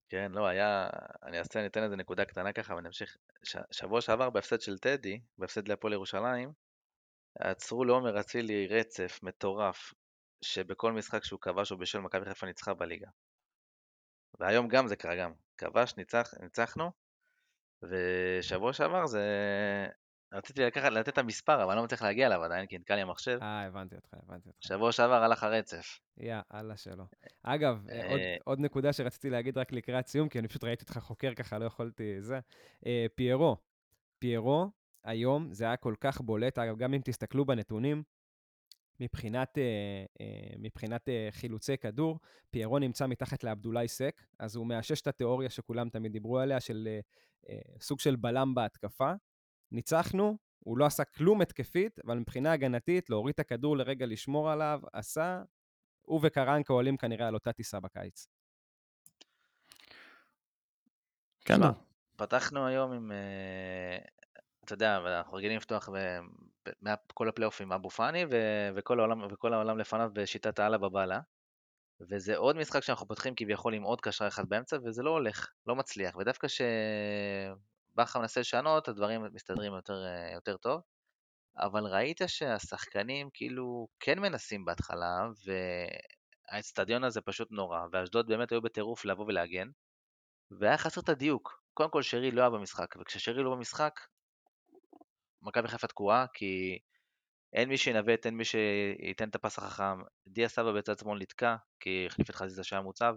כן, לא, היה, אני אעשה, אני אתן איזה נקודה קטנה ככה ואני אמשיך. ש, שבוע שעבר בהפסד של טדי, בהפסד להפועל ירושלים, עצרו לעומר אצילי רצף מטורף, שבכל משחק שהוא כבש או בשל מכבי חיפה ניצחה בליגה. והיום גם זה קרה גם. כבש, ניצח, ניצחנו, ושבוע שעבר זה רציתי לקחת, לתת את המספר, אבל אני לא מצליח להגיע אליו עדיין, כי נתקע לי המחשב. אה, הבנתי אותך, הבנתי אותך. שבוע שעבר הלך הרצף. יא, אללה שלא. אגב, אה, עוד, אה. עוד נקודה שרציתי להגיד רק לקראת סיום, כי אני פשוט ראיתי אותך חוקר ככה, לא יכולתי זה. אה, פיירו, פיירו, היום זה היה כל כך בולט, אגב, גם אם תסתכלו בנתונים, מבחינת, אה, אה, מבחינת אה, חילוצי כדור, פיירו נמצא מתחת לעבדולאי סק, אז הוא מאשש את התיאוריה שכולם תמיד דיברו עליה, של סוג של בלם בהתקפה. ניצחנו, הוא לא עשה כלום התקפית, אבל מבחינה הגנתית, להוריד את הכדור לרגע לשמור עליו, עשה. הוא וקרנקה עולים כנראה על אותה טיסה בקיץ. כן, לא. פתחנו היום עם, אתה יודע, אנחנו רגילים לפתוח כל הפלייאופים אבו פאני וכל העולם, וכל העולם לפניו בשיטת האללה בבאללה. וזה עוד משחק שאנחנו פותחים כביכול עם עוד קשר אחד באמצע, וזה לא הולך, לא מצליח. ודווקא כשבכר מנסה לשנות, הדברים מסתדרים יותר, יותר טוב. אבל ראית שהשחקנים כאילו כן מנסים בהתחלה, והאצטדיון הזה פשוט נורא, ואשדוד באמת היו בטירוף לבוא ולהגן, והיה חסר את הדיוק. קודם כל שרי לא היה במשחק, וכששרי לא במשחק, מכבי חיפה תקועה, כי אין מי שינווט, אין מי שייתן את הפס החכם. דיה סבא בצד שמאל נתקע, כי החליף את חזיזה שהיה מוצב.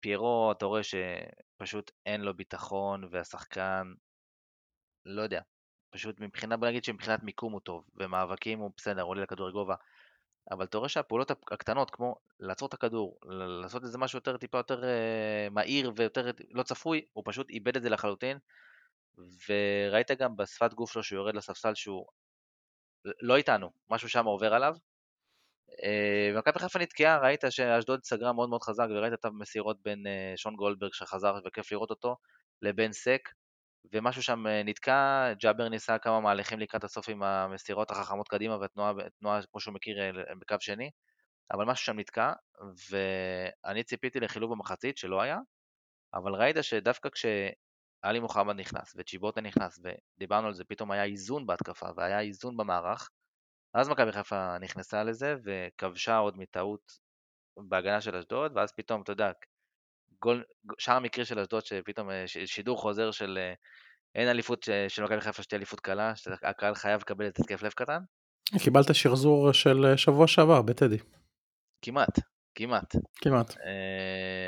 פיירו, אתה רואה שפשוט אין לו ביטחון, והשחקן, לא יודע, פשוט מבחינה, בוא נגיד שמבחינת מיקום הוא טוב, ומאבקים הוא בסדר, עולה לכדורי גובה, אבל אתה רואה שהפעולות הקטנות, כמו לעצור את הכדור, לעשות איזה משהו יותר, טיפה יותר אה, מהיר ויותר לא צפוי, הוא פשוט איבד את זה לחלוטין, וראית גם בשפת גוף שלו שהוא יורד לספסל שהוא לא איתנו, משהו שם עובר עליו. אה, ומכבי חיפה נתקעה, ראית שאשדוד סגרה מאוד מאוד חזק, וראית את המסירות בין אה, שון גולדברג שחזר וכיף לראות אותו, לבין סק, ומשהו שם אה, נתקע, ג'אבר ניסה כמה מהלכים לקראת הסוף עם המסירות החכמות קדימה והתנועה תנועה, כמו שהוא מכיר בקו שני, אבל משהו שם נתקע, ואני ציפיתי לחילוב במחצית שלא היה, אבל ראית שדווקא כשאלי מוחמד נכנס וצ'יבוטה נכנס, ודיברנו על זה, פתאום היה איזון בהתקפה והיה איזון במערך, אז מכבי חיפה נכנסה לזה וכבשה עוד מטעות בהגנה של אשדוד, ואז פתאום, אתה יודע, גול, שער המקרי של אשדוד, שפתאום אה, שידור חוזר של אה, אין אליפות אה, של מכבי חיפה שתהיה אליפות קלה, שהקהל חייב לקבל את התקף לב קטן? קיבלת שחזור של שבוע שעבר בטדי. כמעט, כמעט. כמעט.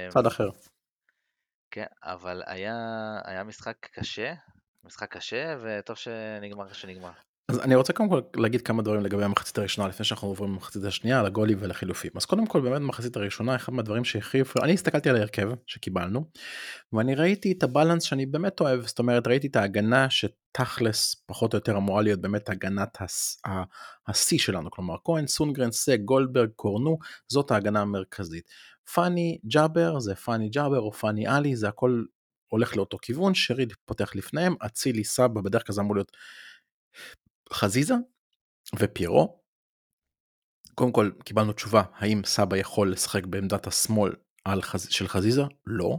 צד אחר. כן, אבל היה, היה משחק קשה, משחק קשה, וטוב שנגמר איך שנגמר. אז אני רוצה קודם כל להגיד כמה דברים לגבי המחצית הראשונה לפני שאנחנו עוברים למחצית השנייה לגולים ולחילופים אז קודם כל באמת במחצית הראשונה אחד מהדברים הפריע אני הסתכלתי על ההרכב שקיבלנו ואני ראיתי את הבלנס שאני באמת אוהב זאת אומרת ראיתי את ההגנה שתכלס פחות או יותר אמורה להיות באמת הגנת השיא שלנו כלומר כהן סונגרן סק גולדברג קורנו זאת ההגנה המרכזית. פאני ג'אבר זה פאני ג'אבר או פאני עלי זה הכל הולך לאותו כיוון שריד פותח לפניהם אצילי סבא בדרך כלל זה אמור להיות חזיזה ופיירו. קודם כל קיבלנו תשובה האם סבא יכול לשחק בעמדת השמאל חז... של חזיזה? לא.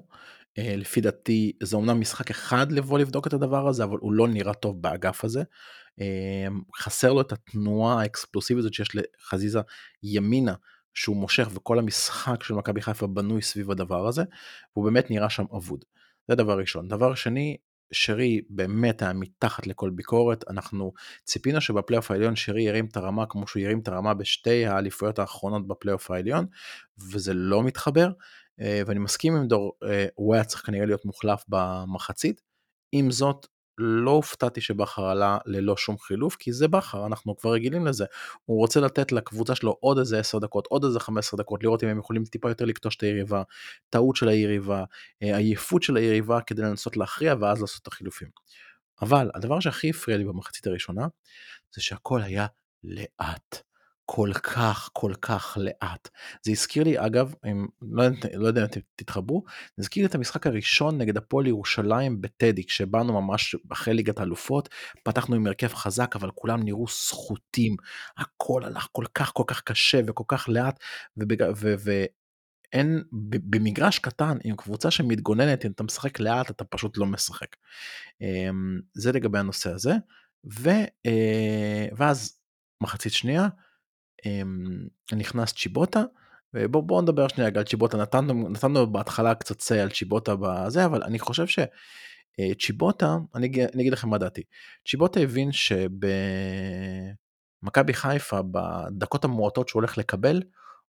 Uh, לפי דעתי זה אומנם משחק אחד לבוא לבדוק את הדבר הזה אבל הוא לא נראה טוב באגף הזה. Uh, חסר לו את התנועה האקספלוסיבית הזאת שיש לחזיזה ימינה שהוא מושך וכל המשחק של מכבי חיפה בנוי סביב הדבר הזה והוא באמת נראה שם אבוד. זה דבר ראשון. דבר שני שרי באמת היה מתחת לכל ביקורת, אנחנו ציפינו שבפלייאוף העליון שרי ירים את הרמה כמו שהוא ירים את הרמה בשתי האליפויות האחרונות בפלייאוף העליון, וזה לא מתחבר, אה, ואני מסכים עם דור, אה, הוא היה צריך כנראה להיות מוחלף במחצית, עם זאת לא הופתעתי שבכר עלה ללא שום חילוף, כי זה בכר, אנחנו כבר רגילים לזה. הוא רוצה לתת לקבוצה שלו עוד איזה 10 דקות, עוד איזה 15 דקות, לראות אם הם יכולים טיפה יותר לקטוש את היריבה, טעות של היריבה, אה, עייפות של היריבה כדי לנסות להכריע ואז לעשות את החילופים. אבל הדבר שהכי הפריע לי במחצית הראשונה, זה שהכל היה לאט. כל כך כל כך לאט. זה הזכיר לי אגב, אם, לא, לא יודע אם אתם תתחברו, זה הזכיר לי את המשחק הראשון נגד הפועל ירושלים בטדי, כשבאנו ממש אחרי ליגת האלופות, פתחנו עם הרכב חזק אבל כולם נראו סחוטים, הכל הלך כל כך כל כך קשה וכל כך לאט, ובג... ו... ו... אין, במגרש קטן עם קבוצה שמתגוננת אם אתה משחק לאט אתה פשוט לא משחק. אמ, זה לגבי הנושא הזה ו, אה, ואז מחצית שנייה נכנס צ'יבוטה, ובואו בוא נדבר שנייה על צ'יבוטה, נתנו, נתנו בהתחלה קצת צי על צ'יבוטה בזה, אבל אני חושב אה, צ'יבוטה, אני, אני אגיד לכם מה דעתי. צ'יבוטה הבין שבמכבי חיפה, בדקות המועטות שהוא הולך לקבל,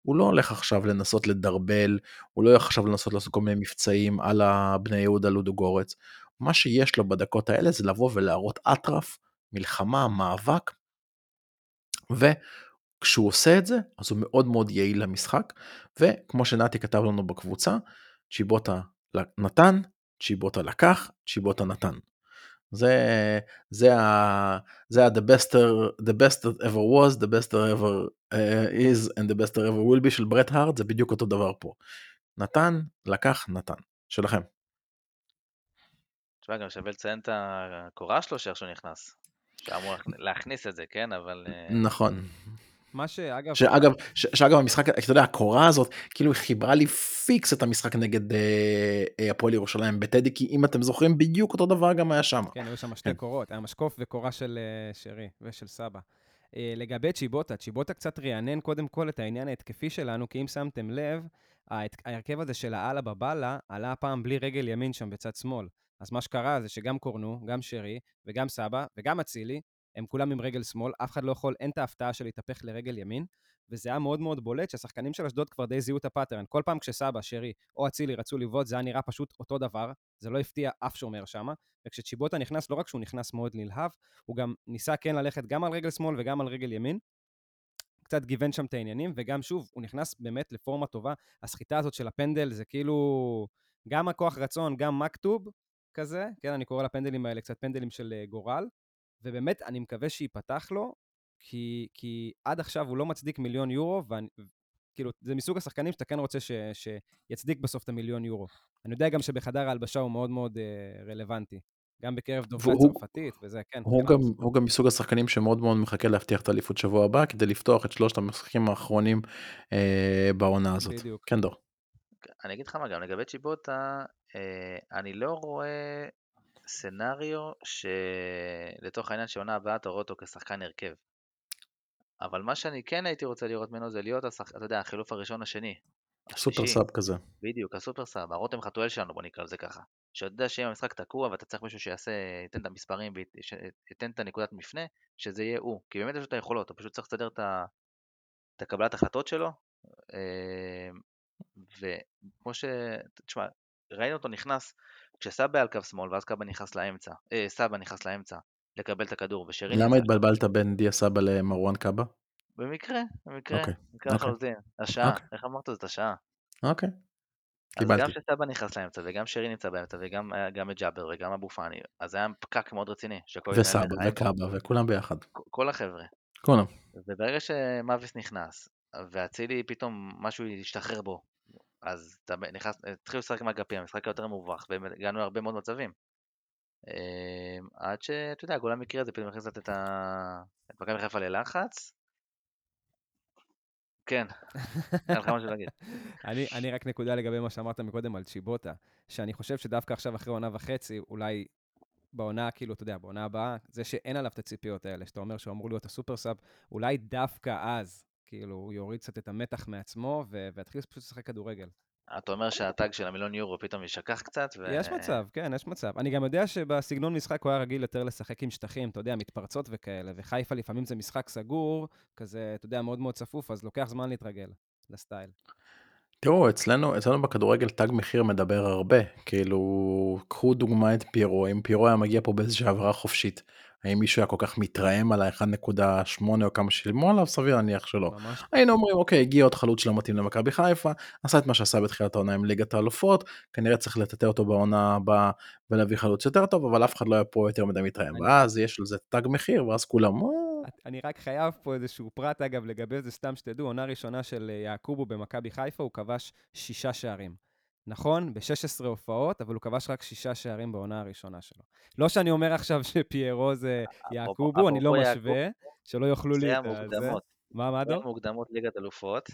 הוא לא הולך עכשיו לנסות לדרבל, הוא לא הולך עכשיו לנסות לעשות כל מיני מבצעים על הבני יהודה לודו גורץ. מה שיש לו בדקות האלה זה לבוא ולהראות אטרף, מלחמה, מאבק, וכשהוא עושה את זה, אז הוא מאוד מאוד יעיל למשחק, וכמו שנתי כתב לנו בקבוצה, צ'יבוטה נתן, צ'יבוטה לקח, צ'יבוטה נתן. זה, זה ה... זה ה- the best, the best that ever was, the best that ever uh, is and the best that ever will be של ברט הארד, זה בדיוק אותו דבר פה. נתן, לקח, נתן. שלכם. תשמע, גם שווה לציין את הקורה שלו שאיך שהוא נכנס. שאמור להכניס את זה, כן? אבל... אה, נכון. מה שאגב, שאגב, ש, שאגב המשחק, אתה יודע, הקורה הזאת, כאילו חיברה לי פיקס את המשחק נגד אה, אה, הפועל ירושלים בטדי, כי אם אתם זוכרים, בדיוק אותו דבר גם היה שם. כן, היו שם שתי כן. קורות, היה משקוף וקורה של אה, שרי ושל סבא. אה, לגבי צ'יבוטה, צ'יבוטה קצת רענן קודם כל את העניין ההתקפי שלנו, כי אם שמתם לב, ההרכב הזה של האללה בבאללה עלה הפעם בלי רגל ימין שם בצד שמאל. אז מה שקרה זה שגם קורנו, גם שרי וגם סבא וגם אצילי, הם כולם עם רגל שמאל, אף אחד לא יכול, אין את ההפתעה של להתהפך לרגל ימין, וזה היה מאוד מאוד בולט שהשחקנים של אשדוד כבר די זיהו את הפאטרן. כל פעם כשסבא, שרי או אצילי רצו לבעוט, זה היה נראה פשוט אותו דבר, זה לא הפתיע אף שומר שם, וכשצ'יבוטה נכנס, לא רק שהוא נכנס מאוד נלהב, הוא גם ניסה כן ללכת גם על רגל שמאל וגם על רגל ימין. קצת גיוון שם את העניינים, וגם שוב, הוא נכנס באמת לפורמה טובה. הסחיטה הזאת של הפנדל זה כאילו גם הכוח רצון, גם מכתוב כזה, כן, אני קורא לפנדלים האלה קצת פנדלים של אה, גורל, ובאמת, אני מקווה שייפתח לו, כי, כי עד עכשיו הוא לא מצדיק מיליון יורו, ואני, כאילו, זה מסוג השחקנים שאתה כן רוצה ש, שיצדיק בסוף את המיליון יורו. אני יודע גם שבחדר ההלבשה הוא מאוד מאוד אה, רלוונטי. גם בקרב דוברי והוא- צרפתית וזה, כן. הוא כן, גם, הוא גם מסוג השחקנים שמאוד מאוד מחכה להבטיח את האליפות שבוע הבא, כדי לפתוח את שלושת המשחקים האחרונים אה, בעונה הזאת. בדיוק. כן, דור. אני אגיד לך מה, גם לגבי צ'יבוטה, אה, אני לא רואה סצנריו שלתוך העניין שעונה הבאה אתה רואה אותו כשחקן הרכב. אבל מה שאני כן הייתי רוצה לראות ממנו זה להיות, השח... אתה יודע, החילוף הראשון השני. super. sub כזה. בדיוק, ה super sub, הרותם חתואל שלנו, בוא נקרא לזה ככה. שאתה יודע שאם המשחק תקוע ואתה צריך מישהו שיעשה, ייתן את המספרים וייתן את הנקודת מפנה, שזה יהיה הוא. כי באמת יש לו את היכולות, אתה פשוט צריך לסדר את, ה... את הקבלת החלטות שלו. אה, וכמו ש... תשמע, ראינו אותו נכנס, כשסבא על קו שמאל ואז קאבה נכנס לאמצע, אה, סבא נכנס לאמצע, לקבל את הכדור, ושרי למה התבלבלת בין דיה סבא למרואן קאבה? במקרה, במקרה, אוקיי, במקרה אוקיי. לחלוטין. השעה, אוקיי. איך אמרת זאת השעה? אוקיי. אז גם קיבלתי. כשסבא נכנס לאמצע, וגם שרי נמצא באמצע, וגם גם את ג'אבר, וגם אבו פאני, אז היה פקק מאוד רציני. וסבא. וקאבה וכולם ביחד. כל החבר'ה. כולם. וברגע שמאביס נכנס, ואצילי פתאום משהו השתחרר בו, אז אתה נכנס, התחילו לשחק עם האגפים, המשחק היה יותר מרווח, והגענו להרבה מאוד מצבים. אמ, עד שאתה יודע, גול המקרה הזה פתאום הכניס את ה... את מכבי חיפה ללחץ. כן, אין לך משהו להגיד. <laughs> אני, אני רק נקודה לגבי מה שאמרת מקודם על צ'יבוטה, שאני חושב שדווקא עכשיו, אחרי עונה וחצי, אולי בעונה, כאילו, אתה יודע, בעונה הבאה, זה שאין עליו את הציפיות האלה, שאתה אומר שהוא אמור להיות הסופר סאב, אולי דווקא אז, כאילו, הוא יוריד קצת את המתח מעצמו, ו- ויתחיל פשוט לשחק כדורגל. אתה אומר שהטאג של המיליון יורו פתאום יישכח קצת, ו... יש מצב, כן, יש מצב. אני גם יודע שבסגנון משחק הוא היה רגיל יותר לשחק עם שטחים, אתה יודע, מתפרצות וכאלה, וחיפה לפעמים זה משחק סגור, כזה, אתה יודע, מאוד מאוד צפוף, אז לוקח זמן להתרגל לסטייל. תראו, אצלנו, אצלנו בכדורגל תג מחיר מדבר הרבה. כאילו, קחו דוגמא את פירו, אם פירו היה מגיע פה באיזושהי העברה חופשית, האם מישהו היה כל כך מתרעם על ה-1.8 או כמה שילמו עליו? סביר להניח שלא. ממש. היינו אומרים, אוקיי, הגיע עוד חלוץ שלא מתאים למכבי חיפה, עשה את מה שעשה בתחילת העונה עם ליגת האלופות, כנראה צריך לטאטא אותו בעונה הבאה ולהביא חלוץ יותר טוב, אבל אף אחד לא היה פה יותר מדי מתרעם. ואז יש לזה תג מחיר, ואז כולם, "אה, אני רק חייב פה איזשהו פרט, אגב, לגבי זה, סתם שתדעו, עונה ראשונה של אה, יעקובו במכבי חיפה, הוא כבש שישה שערים. נכון, ב-16 הופעות, אבל הוא כבש רק שישה שערים בעונה הראשונה שלו. לא שאני אומר עכשיו <laughs> שפיירו זה יעקובו, אני לא משווה, שלא יוכלו לי את זה. מה, מה זה דור? המוקדמות ליגת אלופות.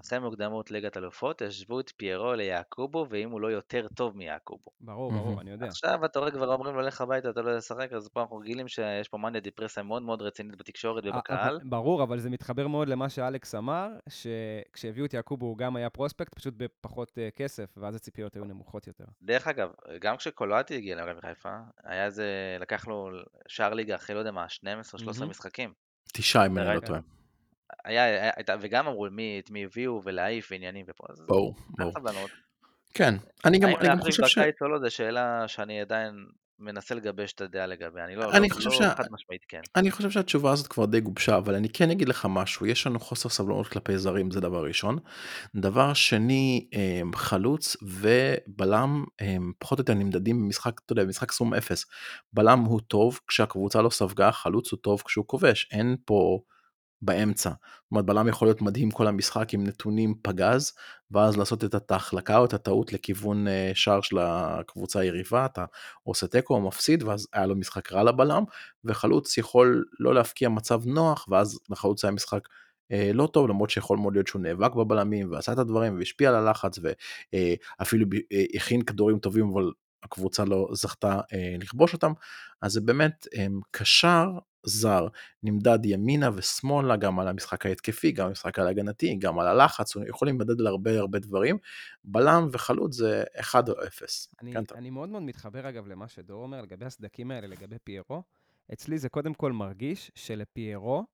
אחרי מוקדמות ליגת אלופות, השוו את פיירו ליעקובו, ואם הוא לא יותר טוב מיעקובו. ברור. ברור, אני יודע. עכשיו אתה רואה כבר אומרים לו לך הביתה, אתה לא יודע לשחק, אז פה אנחנו רגילים שיש פה מניה דיפרסיה מאוד מאוד רצינית בתקשורת א- ובקהל. ברור, אבל זה מתחבר מאוד למה שאלכס אמר, שכשהביאו את יעקובו הוא גם היה פרוספקט, פשוט בפחות אה, כסף, ואז הציפיות היו נמוכות יותר. דרך אגב, גם כשקולואטי הגיע למכבי חיפה, היה איזה, לקח לו שער ליגה אחרי, לא יודע מה, 12-13 מהמם. משחקים. תשעה, אם אני לא? טועה. היה, היה, וגם אמרו מי, את מי הביאו ולהעיף ועניינים ופה, אז ברור, ברור. כן, אני גם האם אני גם להחליף חושב ש... בקיץ או לא, זו שאלה שאני עדיין מנסה לגבש את הדעה לגביה. אני לא, אני לא, חושב לא שה- חד משמעית כן. אני חושב שהתשובה הזאת כבר די גובשה, אבל אני כן אגיד לך משהו, יש לנו חוסר סבלנות כלפי זרים, זה דבר ראשון. דבר שני, אמ, חלוץ ובלם אמ, פחות או יותר נמדדים במשחק, אתה יודע, במשחק סכום אפס. בלם הוא טוב כשהקבוצה לא ספגה, חלוץ הוא טוב כשהוא כובש, אין פה באמצע. זאת אומרת, בלם יכול להיות מדהים כל המשחק עם נתונים פגז, ואז לעשות את ההחלקה או את הטעות לכיוון אה, שער של הקבוצה היריבה, אתה עושה תיקו או מפסיד, ואז היה לו משחק רע לבלם, וחלוץ יכול לא להפקיע מצב נוח, ואז לחלוץ היה משחק אה, לא טוב, למרות שיכול מאוד להיות שהוא נאבק בבלמים, ועשה את הדברים, והשפיע על הלחץ, ואפילו אה, הכין כדורים טובים, אבל הקבוצה לא זכתה אה, לכבוש אותם. אז זה באמת אה, קשר זר, נמדד ימינה ושמאלה, גם על המשחק ההתקפי, גם על המשחק ההגנתי, גם על הלחץ, הוא יכול להימדד על הרבה הרבה דברים. בלם וחלוץ זה 1 או 0. אני, כן. אני מאוד מאוד מתחבר, אגב, למה שדור אומר לגבי הסדקים האלה, לגבי פיירו. אצלי זה קודם כל מרגיש שלפיירו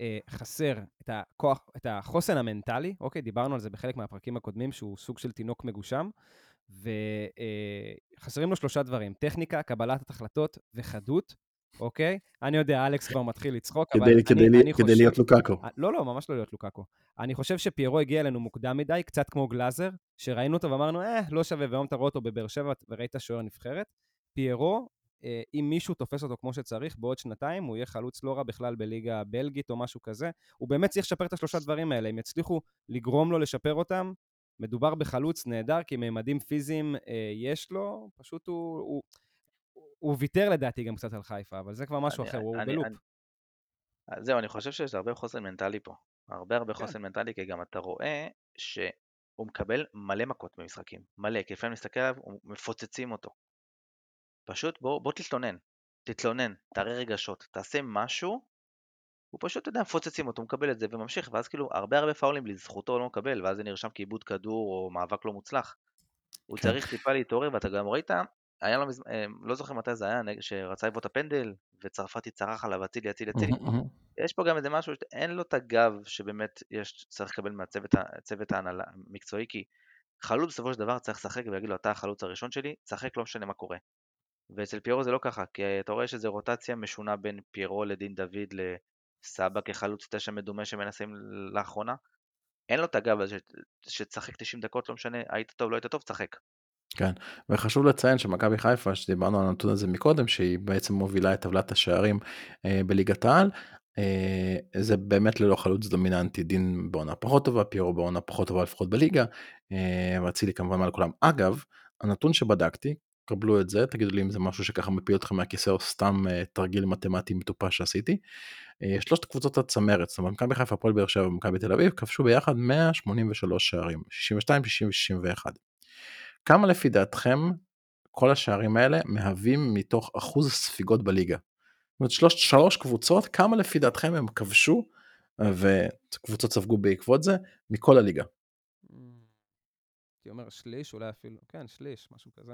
אה, חסר את הכוח, את החוסן המנטלי, אוקיי? דיברנו על זה בחלק מהפרקים הקודמים, שהוא סוג של תינוק מגושם, וחסרים לו שלושה דברים, טכניקה, קבלת החלטות וחדות, אוקיי? אני יודע, אלכס כבר מתחיל לצחוק, אבל כדי, אני, כדי, אני כדי חושב... להיות לוקאקו. אה, לא, לא, ממש לא להיות לוקאקו. אני חושב שפיירו הגיע אלינו מוקדם מדי, קצת כמו גלאזר, שראינו אותו ואמרנו, אה, לא שווה, והיום אתה רואה אותו בבאר שבע וראית שוער נבחרת. פיירו, אה, אם מישהו תופס אותו כמו שצריך, בעוד שנתיים הוא יהיה חלוץ לא רע בכלל בליגה הבלגית או משהו כזה. הוא באמת צריך לשפר את השלושה דברים האלה. אם יצליחו לגרום לו לשפר אותם, מדובר בחלוץ נהדר, כי ממדים פיזיים אה, יש לו, פשוט הוא... הוא הוא ויתר לדעתי גם קצת על חיפה, אבל זה כבר משהו אני- אחר, הוא אני- בלופ. אני- אז זהו, אני חושב שיש הרבה חוסן מנטלי פה. הרבה הרבה כן. חוסן מנטלי, כי גם אתה רואה שהוא מקבל מלא מכות במשחקים. מלא, כי לפעמים מסתכל עליו, מפוצצים אותו. פשוט בוא, בוא תתלונן. תתלונן, תראה רגשות, תעשה משהו, הוא פשוט, אתה יודע, מפוצצים אותו, מקבל את זה וממשיך, ואז כאילו הרבה הרבה פאולים לזכותו לא מקבל, ואז זה נרשם כאיבוד כדור או מאבק לא מוצלח. הוא כן. צריך טיפה להתעורר, ואתה גם ראית, היה לו, מז- אה, לא זוכר מתי זה היה, שרצה לבעוט את הפנדל, וצרפתי צרח עליו, אצילי, אצילי, אצילי. יש פה גם איזה משהו שאין לו את הגב שבאמת יש, צריך לקבל מהצוות ההנהלה המקצועי, כי חלוץ בסופו של דבר צריך לשחק ויגיד לו, אתה החלוץ הראשון שלי, תשחק לא משנה מה קורה. ואצל פיירו זה לא ככה, כי אתה רואה שזה רוטציה משונה בין פיירו לדין דוד לסבא כחלוץ תשע מדומה שמנסים לאחרונה. אין לו את הגב הזה שתשחק 90 דקות, לא משנה, היית טוב, לא היית טוב, תשחק. וחשוב לציין שמכבי חיפה, שדיברנו על הנתון הזה מקודם, שהיא בעצם מובילה את טבלת השערים אה, בליגת העל, אה, זה באמת ללא חלוץ דומיננטי, דין בעונה פחות טובה, פיירו בעונה פחות טובה לפחות בליגה, אה, ואצילי כמובן מעל כולם. אגב, הנתון שבדקתי, קבלו את זה, תגידו לי אם זה משהו שככה מפיל אתכם מהכיסא או סתם אה, תרגיל מתמטי מטופש שעשיתי. אה, שלושת קבוצות הצמרת, זאת אומרת מכבי חיפה, הפועל באר שבע ומכבי תל אביב, כבשו ביחד 183 שערים, 62, 60 ו-61. כמה לפי דעתכם כל השערים האלה מהווים מתוך אחוז הספיגות בליגה? זאת אומרת, שלוש, שלוש קבוצות, כמה לפי דעתכם הם כבשו, וקבוצות ספגו בעקבות זה, מכל הליגה? הייתי אומר שליש, אולי אפילו, כן, שליש, משהו כזה.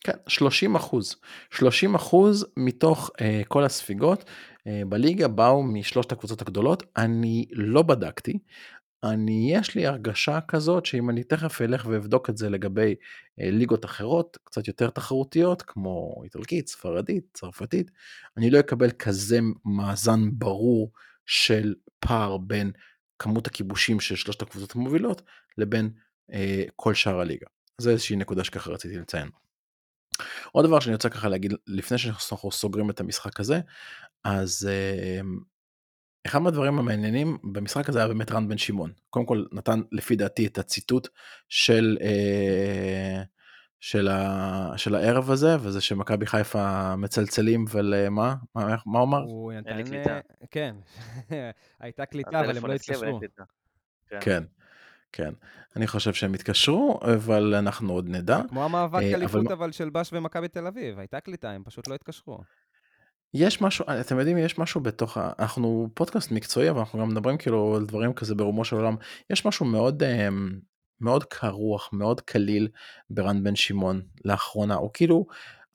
כן, 30 אחוז. 30 אחוז מתוך uh, כל הספיגות uh, בליגה באו משלושת הקבוצות הגדולות. אני לא בדקתי, אני, יש לי הרגשה כזאת שאם אני תכף אלך ואבדוק את זה לגבי uh, ליגות אחרות, קצת יותר תחרותיות, כמו איטלקית, ספרדית, צרפתית, אני לא אקבל כזה מאזן ברור של פער בין כמות הכיבושים של שלושת הקבוצות המובילות לבין uh, כל שאר הליגה. זו איזושהי נקודה שככה רציתי לציין. עוד דבר שאני רוצה ככה להגיד לפני שאנחנו סוגרים את המשחק הזה, אז אמ, אחד מהדברים המעניינים במשחק הזה היה באמת רן בן שמעון. קודם כל נתן לפי דעתי את הציטוט של, אה, של, ה, של הערב הזה, וזה שמכבי חיפה מצלצלים ולמה? מה, מה הוא אמר? הוא לי נתן... קליטה. כן, <laughs> הייתה קליטה, אבל הם לא התקשרו. כן. כן. כן. אני חושב שהם התקשרו, אבל אנחנו עוד נדע. כמו המאבק אה, אבל אליפות אבל של בש ומכבי תל אביב, הייתה קליטה, הם פשוט לא התקשרו. יש משהו, אתם יודעים, יש משהו בתוך, ה... אנחנו פודקאסט מקצועי, אבל אנחנו גם מדברים כאילו על דברים כזה ברומו של עולם. יש משהו מאוד, אמ, מאוד קר רוח, מאוד קליל ברן בן שמעון לאחרונה. הוא כאילו,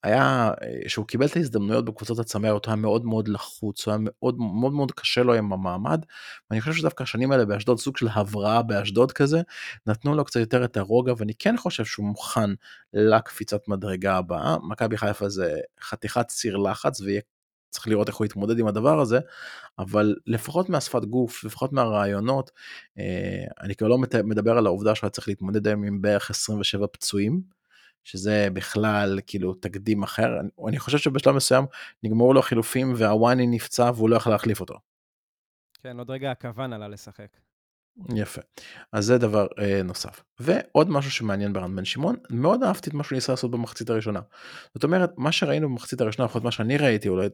היה, שהוא קיבל את ההזדמנויות בקבוצות הצמרת, הוא היה מאוד מאוד לחוץ, הוא היה מאוד מאוד מאוד קשה לו עם המעמד. ואני חושב שדווקא השנים האלה באשדוד, סוג של הבראה באשדוד כזה, נתנו לו קצת יותר את הרוגע, ואני כן חושב שהוא מוכן לקפיצת מדרגה הבאה. מכבי חיפה זה חתיכת סיר לחץ, ויהיה צריך לראות איך הוא יתמודד עם הדבר הזה, אבל לפחות מהשפת גוף, לפחות מהרעיונות, אה, אני כבר לא מדבר על העובדה שהוא צריך להתמודד היום עם בערך 27 פצועים, שזה בכלל כאילו תקדים אחר. אני, אני חושב שבשלב מסוים נגמרו לו החילופים והוואני נפצע והוא לא יכול להחליף אותו. כן, עוד רגע הכוון עלה לשחק. יפה. אז זה דבר אה, נוסף. ועוד משהו שמעניין ברן בן שמעון, מאוד אהבתי את מה שהוא ניסה לעשות במחצית הראשונה. זאת אומרת, מה שראינו במחצית הראשונה, לפחות מה שאני ראיתי, אולי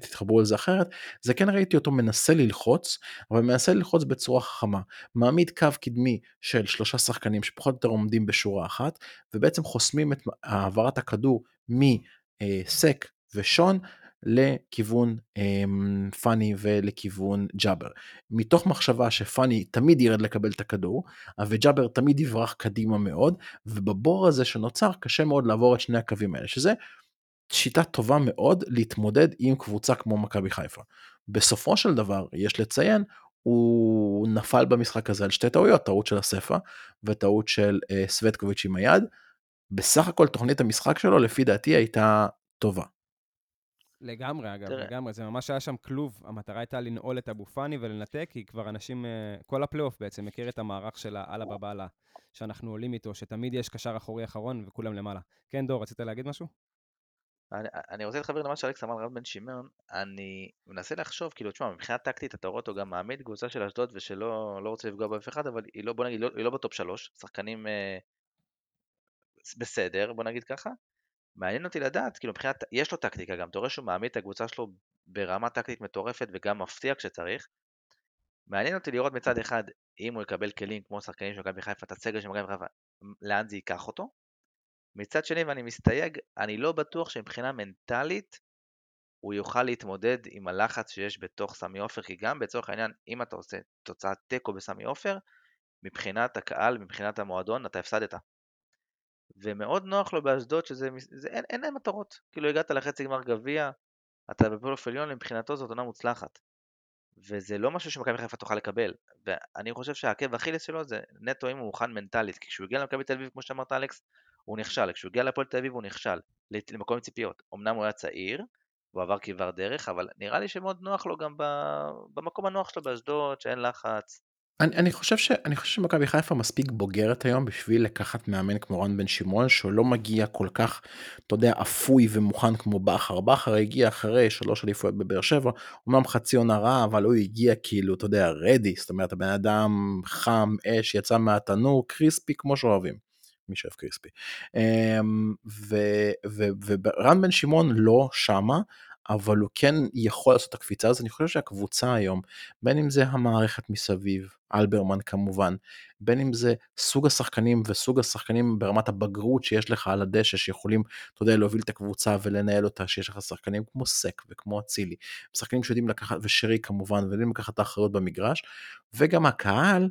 תתחברו על זה אחרת, זה כן ראיתי אותו מנסה ללחוץ, אבל מנסה ללחוץ בצורה חכמה. מעמיד קו קדמי של שלושה שחקנים שפחות או יותר עומדים בשורה אחת, ובעצם חוסמים את העברת הכדור מסק ושון לכיוון אמ, פאני ולכיוון ג'אבר. מתוך מחשבה שפאני תמיד ירד לקבל את הכדור, וג'אבר תמיד יברח קדימה מאוד, ובבור הזה שנוצר קשה מאוד לעבור את שני הקווים האלה, שזה שיטה טובה מאוד להתמודד עם קבוצה כמו מכבי חיפה. בסופו של דבר, יש לציין, הוא נפל במשחק הזה על שתי טעויות, טעות של הספר וטעות של אה, סווטקוביץ' עם היד. בסך הכל תוכנית המשחק שלו לפי דעתי הייתה טובה. לגמרי, אגב, תראה. לגמרי. זה ממש היה שם כלוב. המטרה הייתה לנעול את אבו פאני ולנתק, כי כבר אנשים, אה, כל הפלייאוף בעצם מכיר את המערך של האללה בבאללה, שאנחנו עולים איתו, שתמיד יש קשר אחורי אחרון וכולם למעלה. כן, דור, רצית להגיד משהו? אני, אני רוצה להתחבר למה שאלכס אמר רן בן שמעון, אני מנסה לחשוב, כאילו, תשמע, מבחינה טקטית אתה רואה אותו גם מעמיד קבוצה של אשדוד ושלא לא רוצה לפגוע באף אחד, אבל היא לא, בוא נגיד, לא, היא לא בטופ שלוש, שחקנים אה, בסדר, בוא נגיד ככה. מעניין אותי לדעת, כאילו מבחינת, יש לו טקטיקה גם, אתה רואה שהוא מעמיד את הקבוצה שלו ברמה טקטית מטורפת וגם מפתיע כשצריך. מעניין אותי לראות מצד אחד, אם הוא יקבל כלים כמו שחקנים של מכבי חיפה, את הסגל של מכבי חיפה, לאן זה ייקח אותו. מצד שני, ואני מסתייג, אני לא בטוח שמבחינה מנטלית הוא יוכל להתמודד עם הלחץ שיש בתוך סמי עופר, כי גם לצורך העניין, אם אתה עושה תוצאת תיקו בסמי עופר, מבחינת הקהל, מבחינת המועדון, אתה הפסדת. ומאוד נוח לו באשדוד שזה, זה, אין, אין להם מטרות. כאילו הגעת לחצי גמר גביע, אתה בפלייאוף עליון, מבחינתו זאת עונה מוצלחת. וזה לא משהו שמכבי חיפה תוכל לקבל. ואני חושב שהעקב אכילס שלו זה נטו אם הוא מוכן מנטלית. כי כשהוא הגיע למכבי תל אביב, כמו שאמרת אלכס, הוא נכשל. כשהוא הגיע להפועל תל אביב הוא נכשל. למקום ציפיות. אמנם הוא היה צעיר, הוא עבר כברת דרך, אבל נראה לי שמאוד נוח לו גם במקום הנוח שלו באשדוד, שאין לחץ. אני, אני חושב ש- אני חושב שמכבי חיפה מספיק בוגרת היום בשביל לקחת מאמן כמו רן בן שמעון שהוא לא מגיע כל כך אתה יודע אפוי ומוכן כמו בכר בכר הגיע אחרי שלוש אליפויות בבאר שבע אמנם חצי עונה רע אבל הוא הגיע כאילו אתה יודע רדי זאת אומרת הבן אדם חם אש יצא מהתנור קריספי כמו שאוהבים. מי שאוהב קריספי. אמ, ורן בן שמעון לא שמה אבל הוא כן יכול לעשות את הקפיצה הזאת, אני חושב שהקבוצה היום, בין אם זה המערכת מסביב, אלברמן כמובן, בין אם זה סוג השחקנים וסוג השחקנים ברמת הבגרות שיש לך על הדשא שיכולים, אתה יודע, להוביל את הקבוצה ולנהל אותה, שיש לך שחקנים כמו סק וכמו אצילי, שחקנים שיודעים לקחת, ושרי כמובן, ויודעים לקחת את האחריות במגרש, וגם הקהל,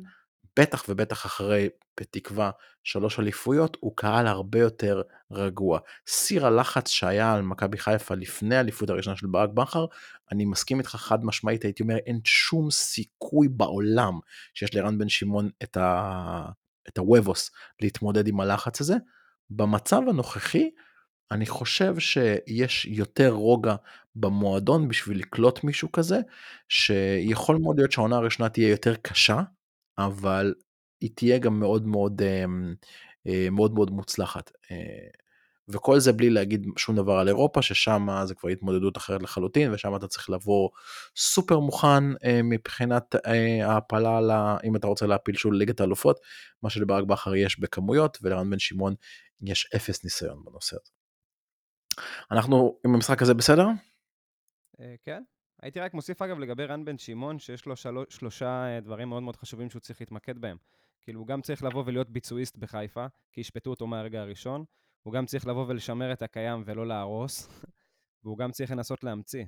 בטח ובטח אחרי, בתקווה, שלוש אליפויות, הוא קהל הרבה יותר רגוע. סיר הלחץ שהיה על מכבי חיפה לפני האליפות הראשונה של ברק בכר, אני מסכים איתך חד משמעית, הייתי אומר, אין שום סיכוי בעולם שיש לרן בן שמעון את, ה... את הוובוס להתמודד עם הלחץ הזה. במצב הנוכחי, אני חושב שיש יותר רוגע במועדון בשביל לקלוט מישהו כזה, שיכול מאוד להיות שהעונה הראשונה תהיה יותר קשה, אבל היא תהיה גם מאוד מאוד אמ, אה, מאוד מאוד מוצלחת. אה, וכל זה בלי להגיד שום דבר על אירופה, ששם זה כבר התמודדות אחרת לחלוטין, ושם אתה צריך לבוא סופר מוכן אה, מבחינת ההעפלה, ל- אם אתה רוצה להפיל שוב ליגת האלופות, מה שלברק בכר יש בכמויות, ולרן בן שמעון יש אפס ניסיון בנושא הזה. אנחנו עם המשחק הזה בסדר? אה, כן. הייתי רק מוסיף, אגב, לגבי רן בן שמעון, שיש לו שלוש, שלושה אה, דברים מאוד מאוד חשובים שהוא צריך להתמקד בהם. כאילו, הוא גם צריך לבוא ולהיות ביצועיסט בחיפה, כי ישפטו אותו מהרגע הראשון, הוא גם צריך לבוא ולשמר את הקיים ולא להרוס, <laughs> והוא גם צריך לנסות להמציא.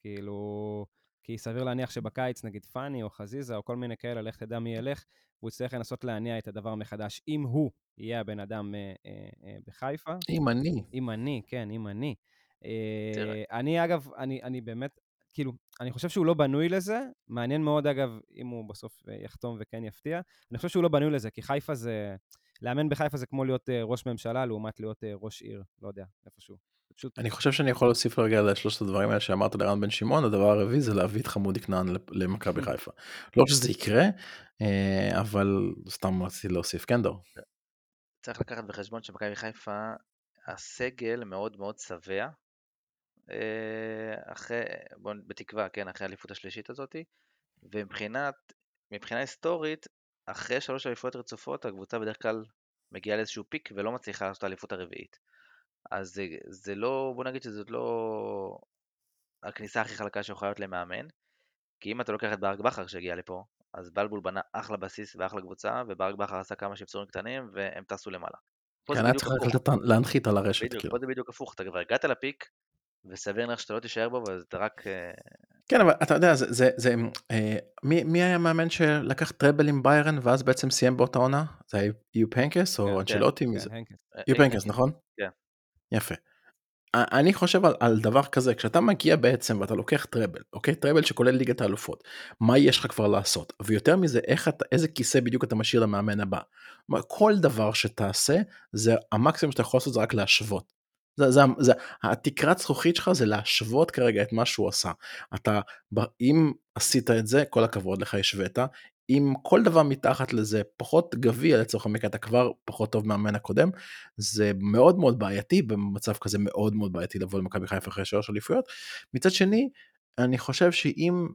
כאילו, כי סביר להניח שבקיץ, נגיד פאני או חזיזה או כל מיני כאלה, לך תדע מי ילך, והוא יצטרך לנסות להניע את הדבר מחדש, אם הוא יהיה הבן אדם אה, אה, אה, בחיפה. אם אני. אם אני, כן, אם אני. אה, אני, אגב, אני, אני באמת, כאילו, אני חושב שהוא לא בנוי לזה. מעניין מאוד, אגב, אם הוא בסוף אה, יחתום וכן יפתיע. אני חושב שהוא לא בנוי לזה, כי חיפה זה... לאמן בחיפה זה כמו להיות אה, ראש ממשלה לעומת להיות אה, ראש עיר, לא יודע, איפשהו. פשוט... אני חושב שאני יכול להוסיף רגע לשלושת הדברים האלה שאמרת לרן בן שמעון, הדבר הרביעי זה להביא את חמודי כנען למכבי <laughs> חיפה. לא שזה יקרה, אבל סתם רציתי להוסיף. כן, דור. צריך לקחת בחשבון שמכבי חיפה, הסגל מאוד מאוד שבע. אה, אחרי, בוא, בתקווה, כן, אחרי האליפות השלישית הזאתי, ומבחינת, מבחינה היסטורית, אחרי שלוש אליפויות רצופות, הקבוצה בדרך כלל מגיעה לאיזשהו פיק ולא מצליחה לעשות את האליפות הרביעית. אז זה, זה לא, בוא נגיד שזאת לא הכניסה הכי חלקה שיכולה להיות למאמן, כי אם אתה לוקח את ברק בכר שהגיע לפה, אז בלבול בנה אחלה בסיס ואחלה קבוצה, וברק בכר עשה כמה שפצורים קטנים, והם טסו למעלה. כן, היה צריך להנחית על הרשת, בדיוק, כאילו. פה זה בדיוק הפוך, אתה כבר הגעת לפיק, וסביר להניח שאתה לא תישאר בו, ואתה רק... אה, כן, אבל אתה יודע, זה, זה, זה אה, מי, מי היה המאמן שלקח טראבל עם ביירן ואז בעצם סיים באותה עונה? זה היה היינקס כן, או כן, זה? כן, הנקס. אה, יופנקס, נכון? כן. יפה. אני חושב על, על דבר כזה, כשאתה מגיע בעצם ואתה לוקח טראבל, אוקיי? טראבל שכולל ליגת האלופות, מה יש לך כבר לעשות? ויותר מזה, איך אתה, איזה כיסא בדיוק אתה משאיר למאמן הבא? כל דבר שתעשה, זה המקסימום שאתה יכול לעשות זה רק להשוות. זה, זה, זה, התקרת זכוכית שלך זה להשוות כרגע את מה שהוא עשה. אתה, אם עשית את זה, כל הכבוד לך, השווית. אם כל דבר מתחת לזה פחות גביע לצורך המקרה, אתה כבר פחות טוב מהמאמן הקודם, זה מאוד מאוד בעייתי, במצב כזה מאוד מאוד בעייתי לבוא למכבי חיפה אחרי שלוש אליפויות. מצד שני, אני חושב שאם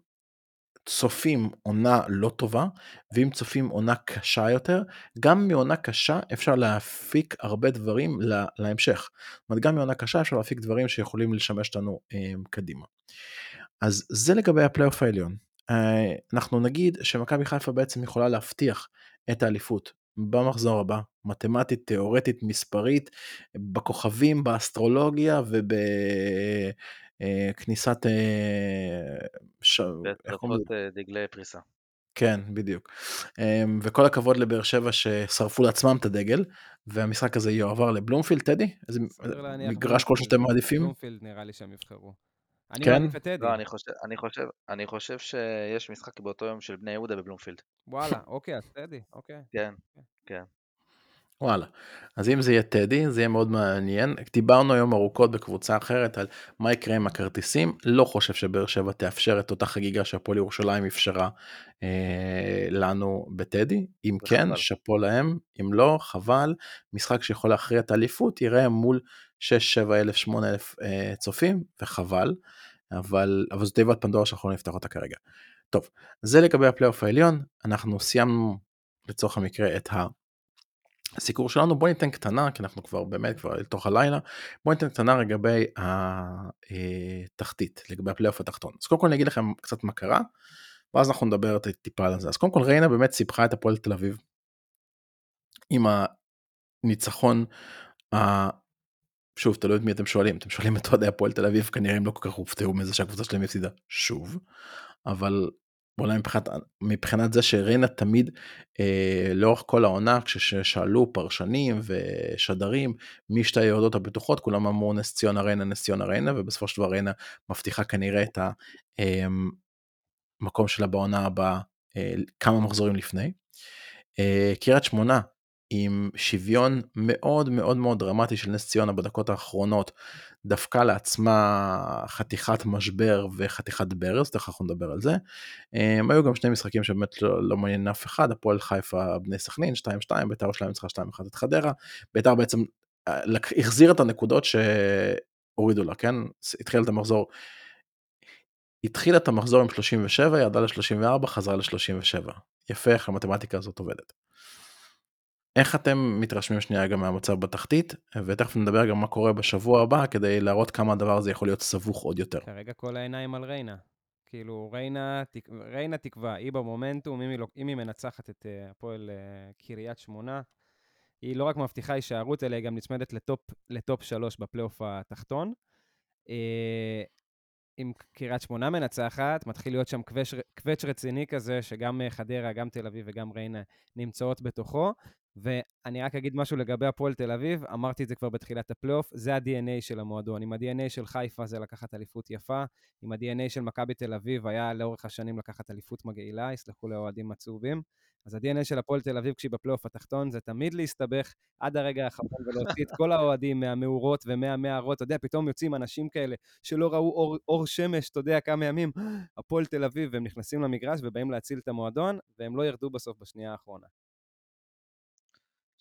צופים עונה לא טובה, ואם צופים עונה קשה יותר, גם מעונה קשה אפשר להפיק הרבה דברים לה, להמשך. זאת אומרת, גם מעונה קשה אפשר להפיק דברים שיכולים לשמש אותנו אה, קדימה. אז זה לגבי הפלייאוף העליון. אה, אנחנו נגיד שמכבי חיפה בעצם יכולה להבטיח את האליפות במחזור הבא, מתמטית, תיאורטית, מספרית, בכוכבים, באסטרולוגיה ובכניסת... ש... איך קוראים לזה? וצריכות אה, דגלי פריסה. כן, בדיוק. אמ, וכל הכבוד לבאר שבע ששרפו לעצמם את הדגל, והמשחק הזה יועבר לבלומפילד, טדי? איזה מגרש. כלשהו שאתם מעדיפים? בלומפילד נראה לי שהם יבחרו. אני כן? מעדיף את טדי. לא, אני חושב, אני חושב, אני חושב שיש משחק באותו יום של בני יהודה בבלומפילד. וואלה, אוקיי, אז טדי, אוקיי. כן, כן. וואלה. אז אם זה יהיה טדי, זה יהיה מאוד מעניין. דיברנו היום ארוכות בקבוצה אחרת על מה יקרה עם הכרטיסים. לא חושב שבאר שבע תאפשר את אותה חגיגה שהפועל ירושלים אפשרה אה, לנו בטדי. אם כן. שאפו להם. אם לא, חבל. משחק שיכול להכריע את האליפות יראה מול 6, 7 אלף, 8 אלף אה, צופים, וחבל. אבל, אבל זו תיבת פנדורה שאנחנו לא נפתח אותה כרגע. טוב, זה לגבי הפלייאוף העליון. אנחנו סיימנו לצורך המקרה את ה... הסיקור שלנו בוא ניתן קטנה כי אנחנו כבר באמת כבר לתוך הלילה בוא ניתן קטנה לגבי התחתית לגבי הפלייאוף התחתון אז קודם כל אני אגיד לכם קצת מה קרה ואז אנחנו נדבר טיפה על זה אז קודם כל ריינה באמת סיפחה את הפועל תל אביב עם הניצחון. שוב תלוי את מי אתם שואלים אתם שואלים את אוהדי הפועל תל אביב כנראה הם לא כל כך הופתעו מזה שהקבוצה שלהם הפסידה שוב אבל אולי מבחינת, מבחינת זה שריינה תמיד אה, לאורך כל העונה כששאלו פרשנים ושדרים מי שתי היורדות הבטוחות כולם אמרו נס ציונה ריינה נס ציונה ריינה ובסופו של דבר ריינה מבטיחה כנראה את המקום שלה בעונה הבאה אה, כמה מחזורים לפני. אה, קריית שמונה עם שוויון מאוד מאוד מאוד דרמטי של נס ציונה בדקות האחרונות דפקה לעצמה חתיכת משבר וחתיכת ברז, תכף אנחנו נדבר על זה. הם היו גם שני משחקים שבאמת לא, לא מעניין אף אחד, הפועל חיפה בני סכנין 2-2, בית"ר שלהם ניצחה 2-1 את חדרה, בית"ר בעצם אה, החזיר את הנקודות שהורידו לה, כן? התחיל את המחזור, התחילה את המחזור עם 37, ירדה ל-34, חזרה ל-37. יפה איך המתמטיקה הזאת עובדת. איך אתם מתרשמים שנייה גם מהמצב בתחתית, ותכף נדבר גם מה קורה בשבוע הבא כדי להראות כמה הדבר הזה יכול להיות סבוך עוד יותר. כרגע כל העיניים על ריינה. כאילו, ריינה, תק- ריינה תקבע, היא במומנטום, אם היא, לא, אם היא מנצחת את אה, הפועל אה, קריית שמונה, היא לא רק מבטיחה הישארות, אלא היא גם נצמדת לטופ, לטופ שלוש בפלייאוף התחתון. אה, אם קריית שמונה מנצחת, מתחיל להיות שם קוואץ', רציני כזה, שגם חדרה, גם תל אביב וגם ריינה נמצאות בתוכו. ואני רק אגיד משהו לגבי הפועל תל אביב, אמרתי את זה כבר בתחילת הפלייאוף, זה ה-DNA של המועדון. עם ה-DNA של חיפה זה לקחת אליפות יפה, עם ה-DNA של מכבי תל אביב היה לאורך השנים לקחת אליפות מגעילה, יסלחו לאוהדים הצהובים. אז ה-DNA של הפועל תל אביב כשהיא בפלייאוף התחתון זה תמיד להסתבך עד הרגע האחרון ולהוציא את כל האוהדים מהמאורות ומהמערות. אתה יודע, פתאום יוצאים אנשים כאלה שלא ראו אור, אור שמש, אתה יודע, כמה ימים, <gasps> הפועל תל אביב, והם נכנסים למגרש ובאים להציל את המועדון, והם לא ירדו בסוף בשנייה האחרונה.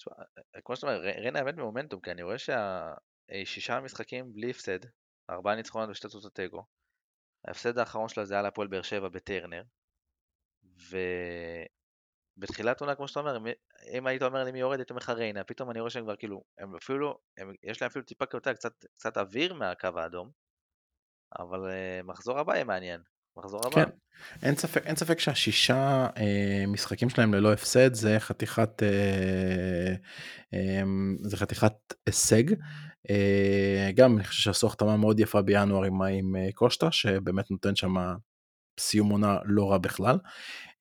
תשמע, כמו שאתה אומר, ריינה באמת במומנטום, כי אני רואה שהשישה משחקים בלי הפסד, ארבעה ניצחונות ושתי תוצאות תיקו. ההפסד האחרון שלה זה היה להפועל באר שבע בטרנר. ובתחילת עונה, כמו שאתה אומר, אם- היית אומר לי מי יורד, הייתי אומר לך ריינה, פתאום אני רואה שהם כבר כאילו, הם אפילו, הם, יש להם אפילו טיפה קטע, קצת, קצת אוויר מהקו האדום, אבל uh, מחזור הבא יהיה מעניין. מחזור הבא. כן, אין ספק, אין ספק שהשישה אה, משחקים שלהם ללא הפסד זה חתיכת, אה, אה, זה חתיכת הישג. אה, גם אני חושב שעשו החתמה מאוד יפה בינואר עם, עם אה, קושטה, שבאמת נותן שם סיום עונה לא רע בכלל,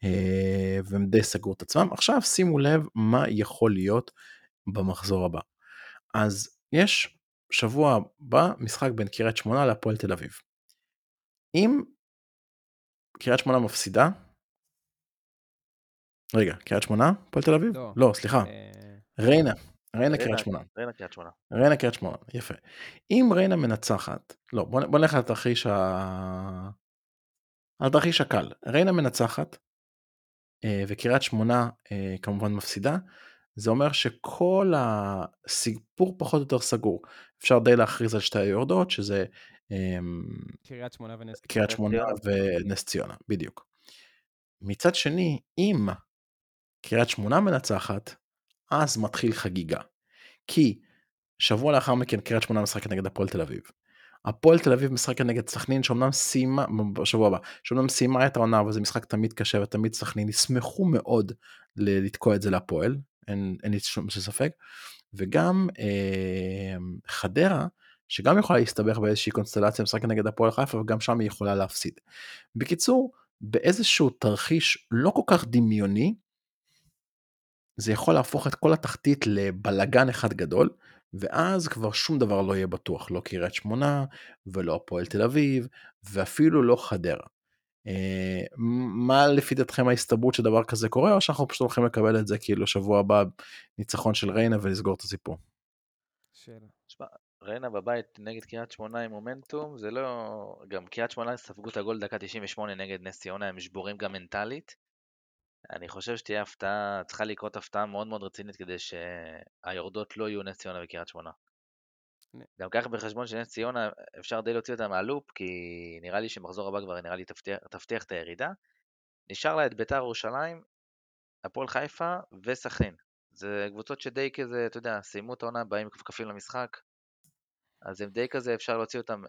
אה, והם די סגרו את עצמם. עכשיו שימו לב מה יכול להיות במחזור הבא. אז יש שבוע הבא משחק בין קריית שמונה להפועל תל אביב. אם קריית שמונה מפסידה, רגע, קריית שמונה? הפועל תל אביב? לא. לא, סליחה, אה, ריינה, ריינה קריית שמונה. ריינה קריית שמונה. ריינה קריית שמונה, יפה. אם ריינה מנצחת, לא, בוא, בוא נלך על התרחיש ה... על התרחיש הקל. ריינה מנצחת, אה, וקריית שמונה אה, כמובן מפסידה, זה אומר שכל הסיפור פחות או יותר סגור. אפשר די להכריז על שתי היורדות, שזה קריית שמונה ונס... קריית נס שמונה ציונה. ונס ציונה, בדיוק. מצד שני, אם קריית שמונה מנצחת, אז מתחיל חגיגה. כי שבוע לאחר מכן קריית שמונה משחקת נגד הפועל תל אביב. הפועל תל אביב משחקת נגד סכנין שאומנם סיימה, בשבוע הבא, שאומנם סיימה את העונה אבל זה משחק תמיד קשה ותמיד סכנין ישמחו מאוד לתקוע את זה להפועל, אין, אין לי שום ספק. וגם אה, חדרה, שגם יכולה להסתבך באיזושהי קונסטלציה משחקת נגד הפועל חיפה וגם שם היא יכולה להפסיד. בקיצור, באיזשהו תרחיש לא כל כך דמיוני, זה יכול להפוך את כל התחתית לבלגן אחד גדול, ואז כבר שום דבר לא יהיה בטוח, לא קריית שמונה, ולא הפועל תל אביב, ואפילו לא חדרה. אה, מה לפי דעתכם ההסתברות שדבר כזה קורה, או שאנחנו פשוט הולכים לקבל את זה כאילו שבוע הבא ניצחון של ריינה ולסגור את הסיפור? שאלה. ריינה בבית נגד קריית שמונה עם מומנטום, זה לא... גם קריית שמונה ספגו את הגול דקה 98 נגד נס ציונה, הם שבורים גם מנטלית. אני חושב שתהיה הפתעה, צריכה לקרות הפתעה מאוד מאוד רצינית כדי שהיורדות לא יהיו נס ציונה וקריית שמונה. נה. גם קח בחשבון שנס ציונה, אפשר די להוציא אותה מהלופ, כי נראה לי שמחזור הבא כבר נראה לי תבטיח, תבטיח את הירידה. נשאר לה את ביתר ירושלים, הפועל חיפה וסכנין. זה קבוצות שדי כזה, אתה יודע, סיימו את העונה, באים כפכפים למשחק, אז הם די כזה, אפשר להוציא אותם,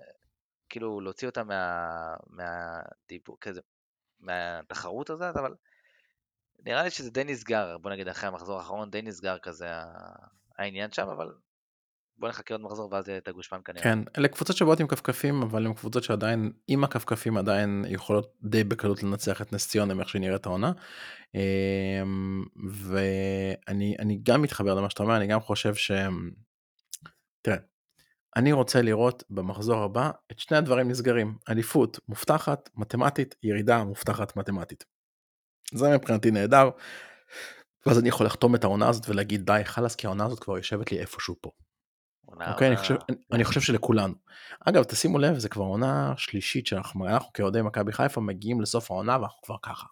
כאילו להוציא אותם מה... מהדיבור, כזה, מהתחרות הזאת, אבל נראה לי שזה די נסגר, בוא נגיד אחרי המחזור האחרון, די נסגר כזה העניין שם, אבל בוא נחכה עוד מחזור ואז יהיה את הגושפן כנראה. כן, אלה קבוצות שבאות עם כפכפים, אבל הן קבוצות שעדיין, עם הכפכפים עדיין יכולות די בקלות לנצח את נס ציונה מאיך שהיא נראית העונה. אמ, ואני אני גם מתחבר למה שאתה אומר, אני גם חושב שהם... תראה, אני רוצה לראות במחזור הבא את שני הדברים נסגרים, אליפות מובטחת, מתמטית, ירידה מובטחת מתמטית. זה מבחינתי נהדר, ואז אני יכול לחתום את העונה הזאת ולהגיד די חלאס כי העונה הזאת כבר יושבת לי איפשהו פה. עונה- אוקיי, אני עונה- חושב, אני, אני חושב שלכולנו. אגב, תשימו לב, זה כבר עונה שלישית שאנחנו אנחנו כאוהדי מכבי חיפה מגיעים לסוף העונה ואנחנו כבר ככה.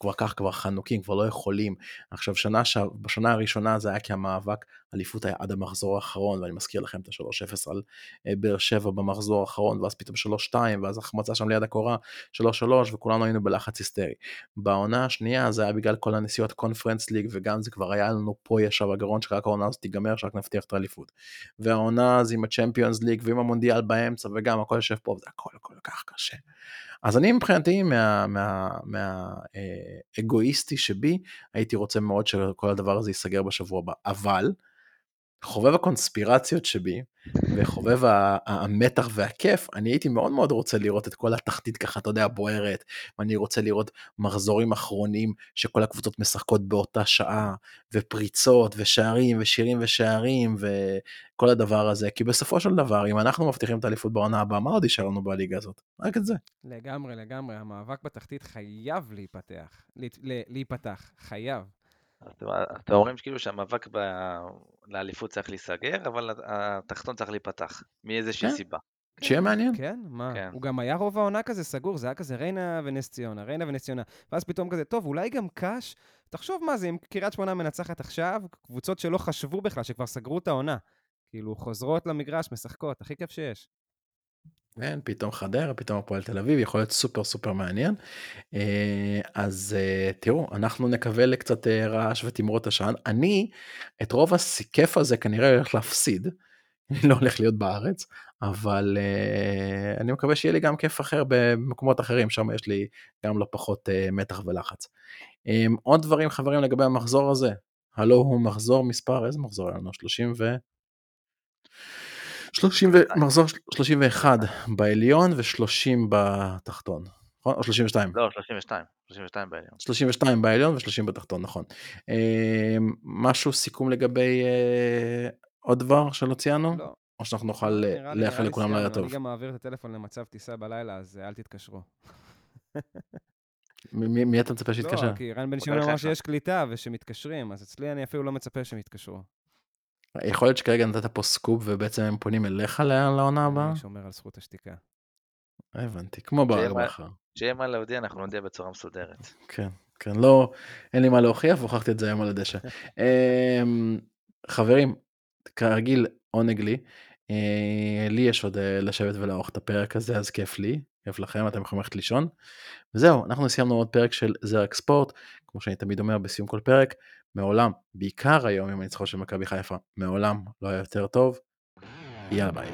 כבר ככה, כבר חנוקים, כבר לא יכולים. עכשיו, שנה, ש... בשנה הראשונה זה היה כי המאבק אליפות היה עד המחזור האחרון, ואני מזכיר לכם את ה-3-0 על אה, באר שבע במחזור האחרון, ואז פתאום 3-2, ואז החמצה שם ליד הקורה 3-3, וכולנו היינו בלחץ היסטרי. בעונה השנייה זה היה בגלל כל הנסיעות קונפרנס ליג, וגם זה כבר היה לנו פה ישר בגרון, שרק העונה הזאת תיגמר, שרק נבטיח את האליפות. והעונה זה עם הצ'מפיונס ליג ועם המונדיאל באמצע וגם הכל יושב פה וזה הכל כל כך קשה. אז אני מבחינתי, מה- מה- מהאגואיסטי שבי, הייתי רוצה מאוד שכל הדבר הזה ייסגר בשבוע הבא. אבל, חובב הקונספירציות שבי, וחובב המתח והכיף, אני הייתי מאוד מאוד רוצה לראות את כל התחתית ככה, אתה יודע, בוערת, ואני רוצה לראות מחזורים אחרונים שכל הקבוצות משחקות באותה שעה, ופריצות, ושערים, ושירים ושערים, וכל הדבר הזה, כי בסופו של דבר, אם אנחנו מבטיחים את האליפות בעונה הבאה, מה עוד יישאר לנו בליגה הזאת? רק את זה. לגמרי, לגמרי. המאבק בתחתית חייב להיפתח. לה- לה- להיפתח. חייב. אתם- אתם אומרים כאילו שהמאבק ב... לאליפות צריך להיסגר, אבל התחתון צריך להיפתח, מאיזושהי כן. סיבה. שיהיה מעניין. כן, מה? כן. הוא גם היה רוב העונה כזה סגור, זה היה כזה ריינה ונס ציונה, ריינה ונס ציונה. ואז פתאום כזה, טוב, אולי גם קאש? תחשוב מה זה, אם קריית שמונה מנצחת עכשיו, קבוצות שלא חשבו בכלל, שכבר סגרו את העונה. כאילו, חוזרות למגרש, משחקות, הכי כיף שיש. כן, פתאום חדרה, פתאום הפועל תל אביב, יכול להיות סופר סופר מעניין. אה, אז אה, תראו, אנחנו נקווה לקצת אה, רעש ותמרות עשן. אני, את רוב הכיף הזה כנראה הולך להפסיד, אני <laughs> לא הולך להיות בארץ, אבל אני מקווה שיהיה לי גם כיף אחר במקומות אחרים, שם יש לי גם לא פחות מתח ולחץ. עוד דברים חברים לגבי המחזור הזה, הלו הוא מחזור מספר, איזה מחזור היה לנו? 30 ו... 30 ו... מחזור 31 בעליון ו-30 בתחתון, נכון? או 32. לא, 32, 32 בעליון. 32 בעליון ו-30 בתחתון, נכון. אה, משהו סיכום לגבי אה, עוד דבר שלא ציינו? לא. או שאנחנו נוכל לא, לאחל לכולם. לילה טוב. אני גם מעביר את הטלפון למצב טיסה בלילה, אז אה, אל תתקשרו. <laughs> מי- מי אתה מצפה שיתקשר? לא, כי רן בן שמעון אמר. שיש קליטה ושמתקשרים, אז אצלי אני אפילו לא מצפה שהם יתקשרו. יכול להיות שכרגע נתת פה סקופ ובעצם הם פונים אליך לעונה הבאה? אני שומר על זכות השתיקה. הבנתי, כמו שיהיה מה- בכר. כשיהיה מה להודיע, אנחנו נודיע בצורה מסודרת. כן, כן, לא, אין לי מה להוכיח והוכחתי את זה היום על הדשא. <laughs> אמ, חברים, כרגיל, עונג לי. אה, לי יש עוד אה, לשבת ולערוך את הפרק הזה, אז כיף לי, כיף לכם, אתם יכולים ללכת לישון. וזהו, אנחנו סיימנו עוד פרק של זרק ספורט, כמו שאני תמיד אומר בסיום כל פרק, מעולם, בעיקר היום עם הניצחון של מכבי חיפה, מעולם לא היה יותר טוב. יאללה ביי.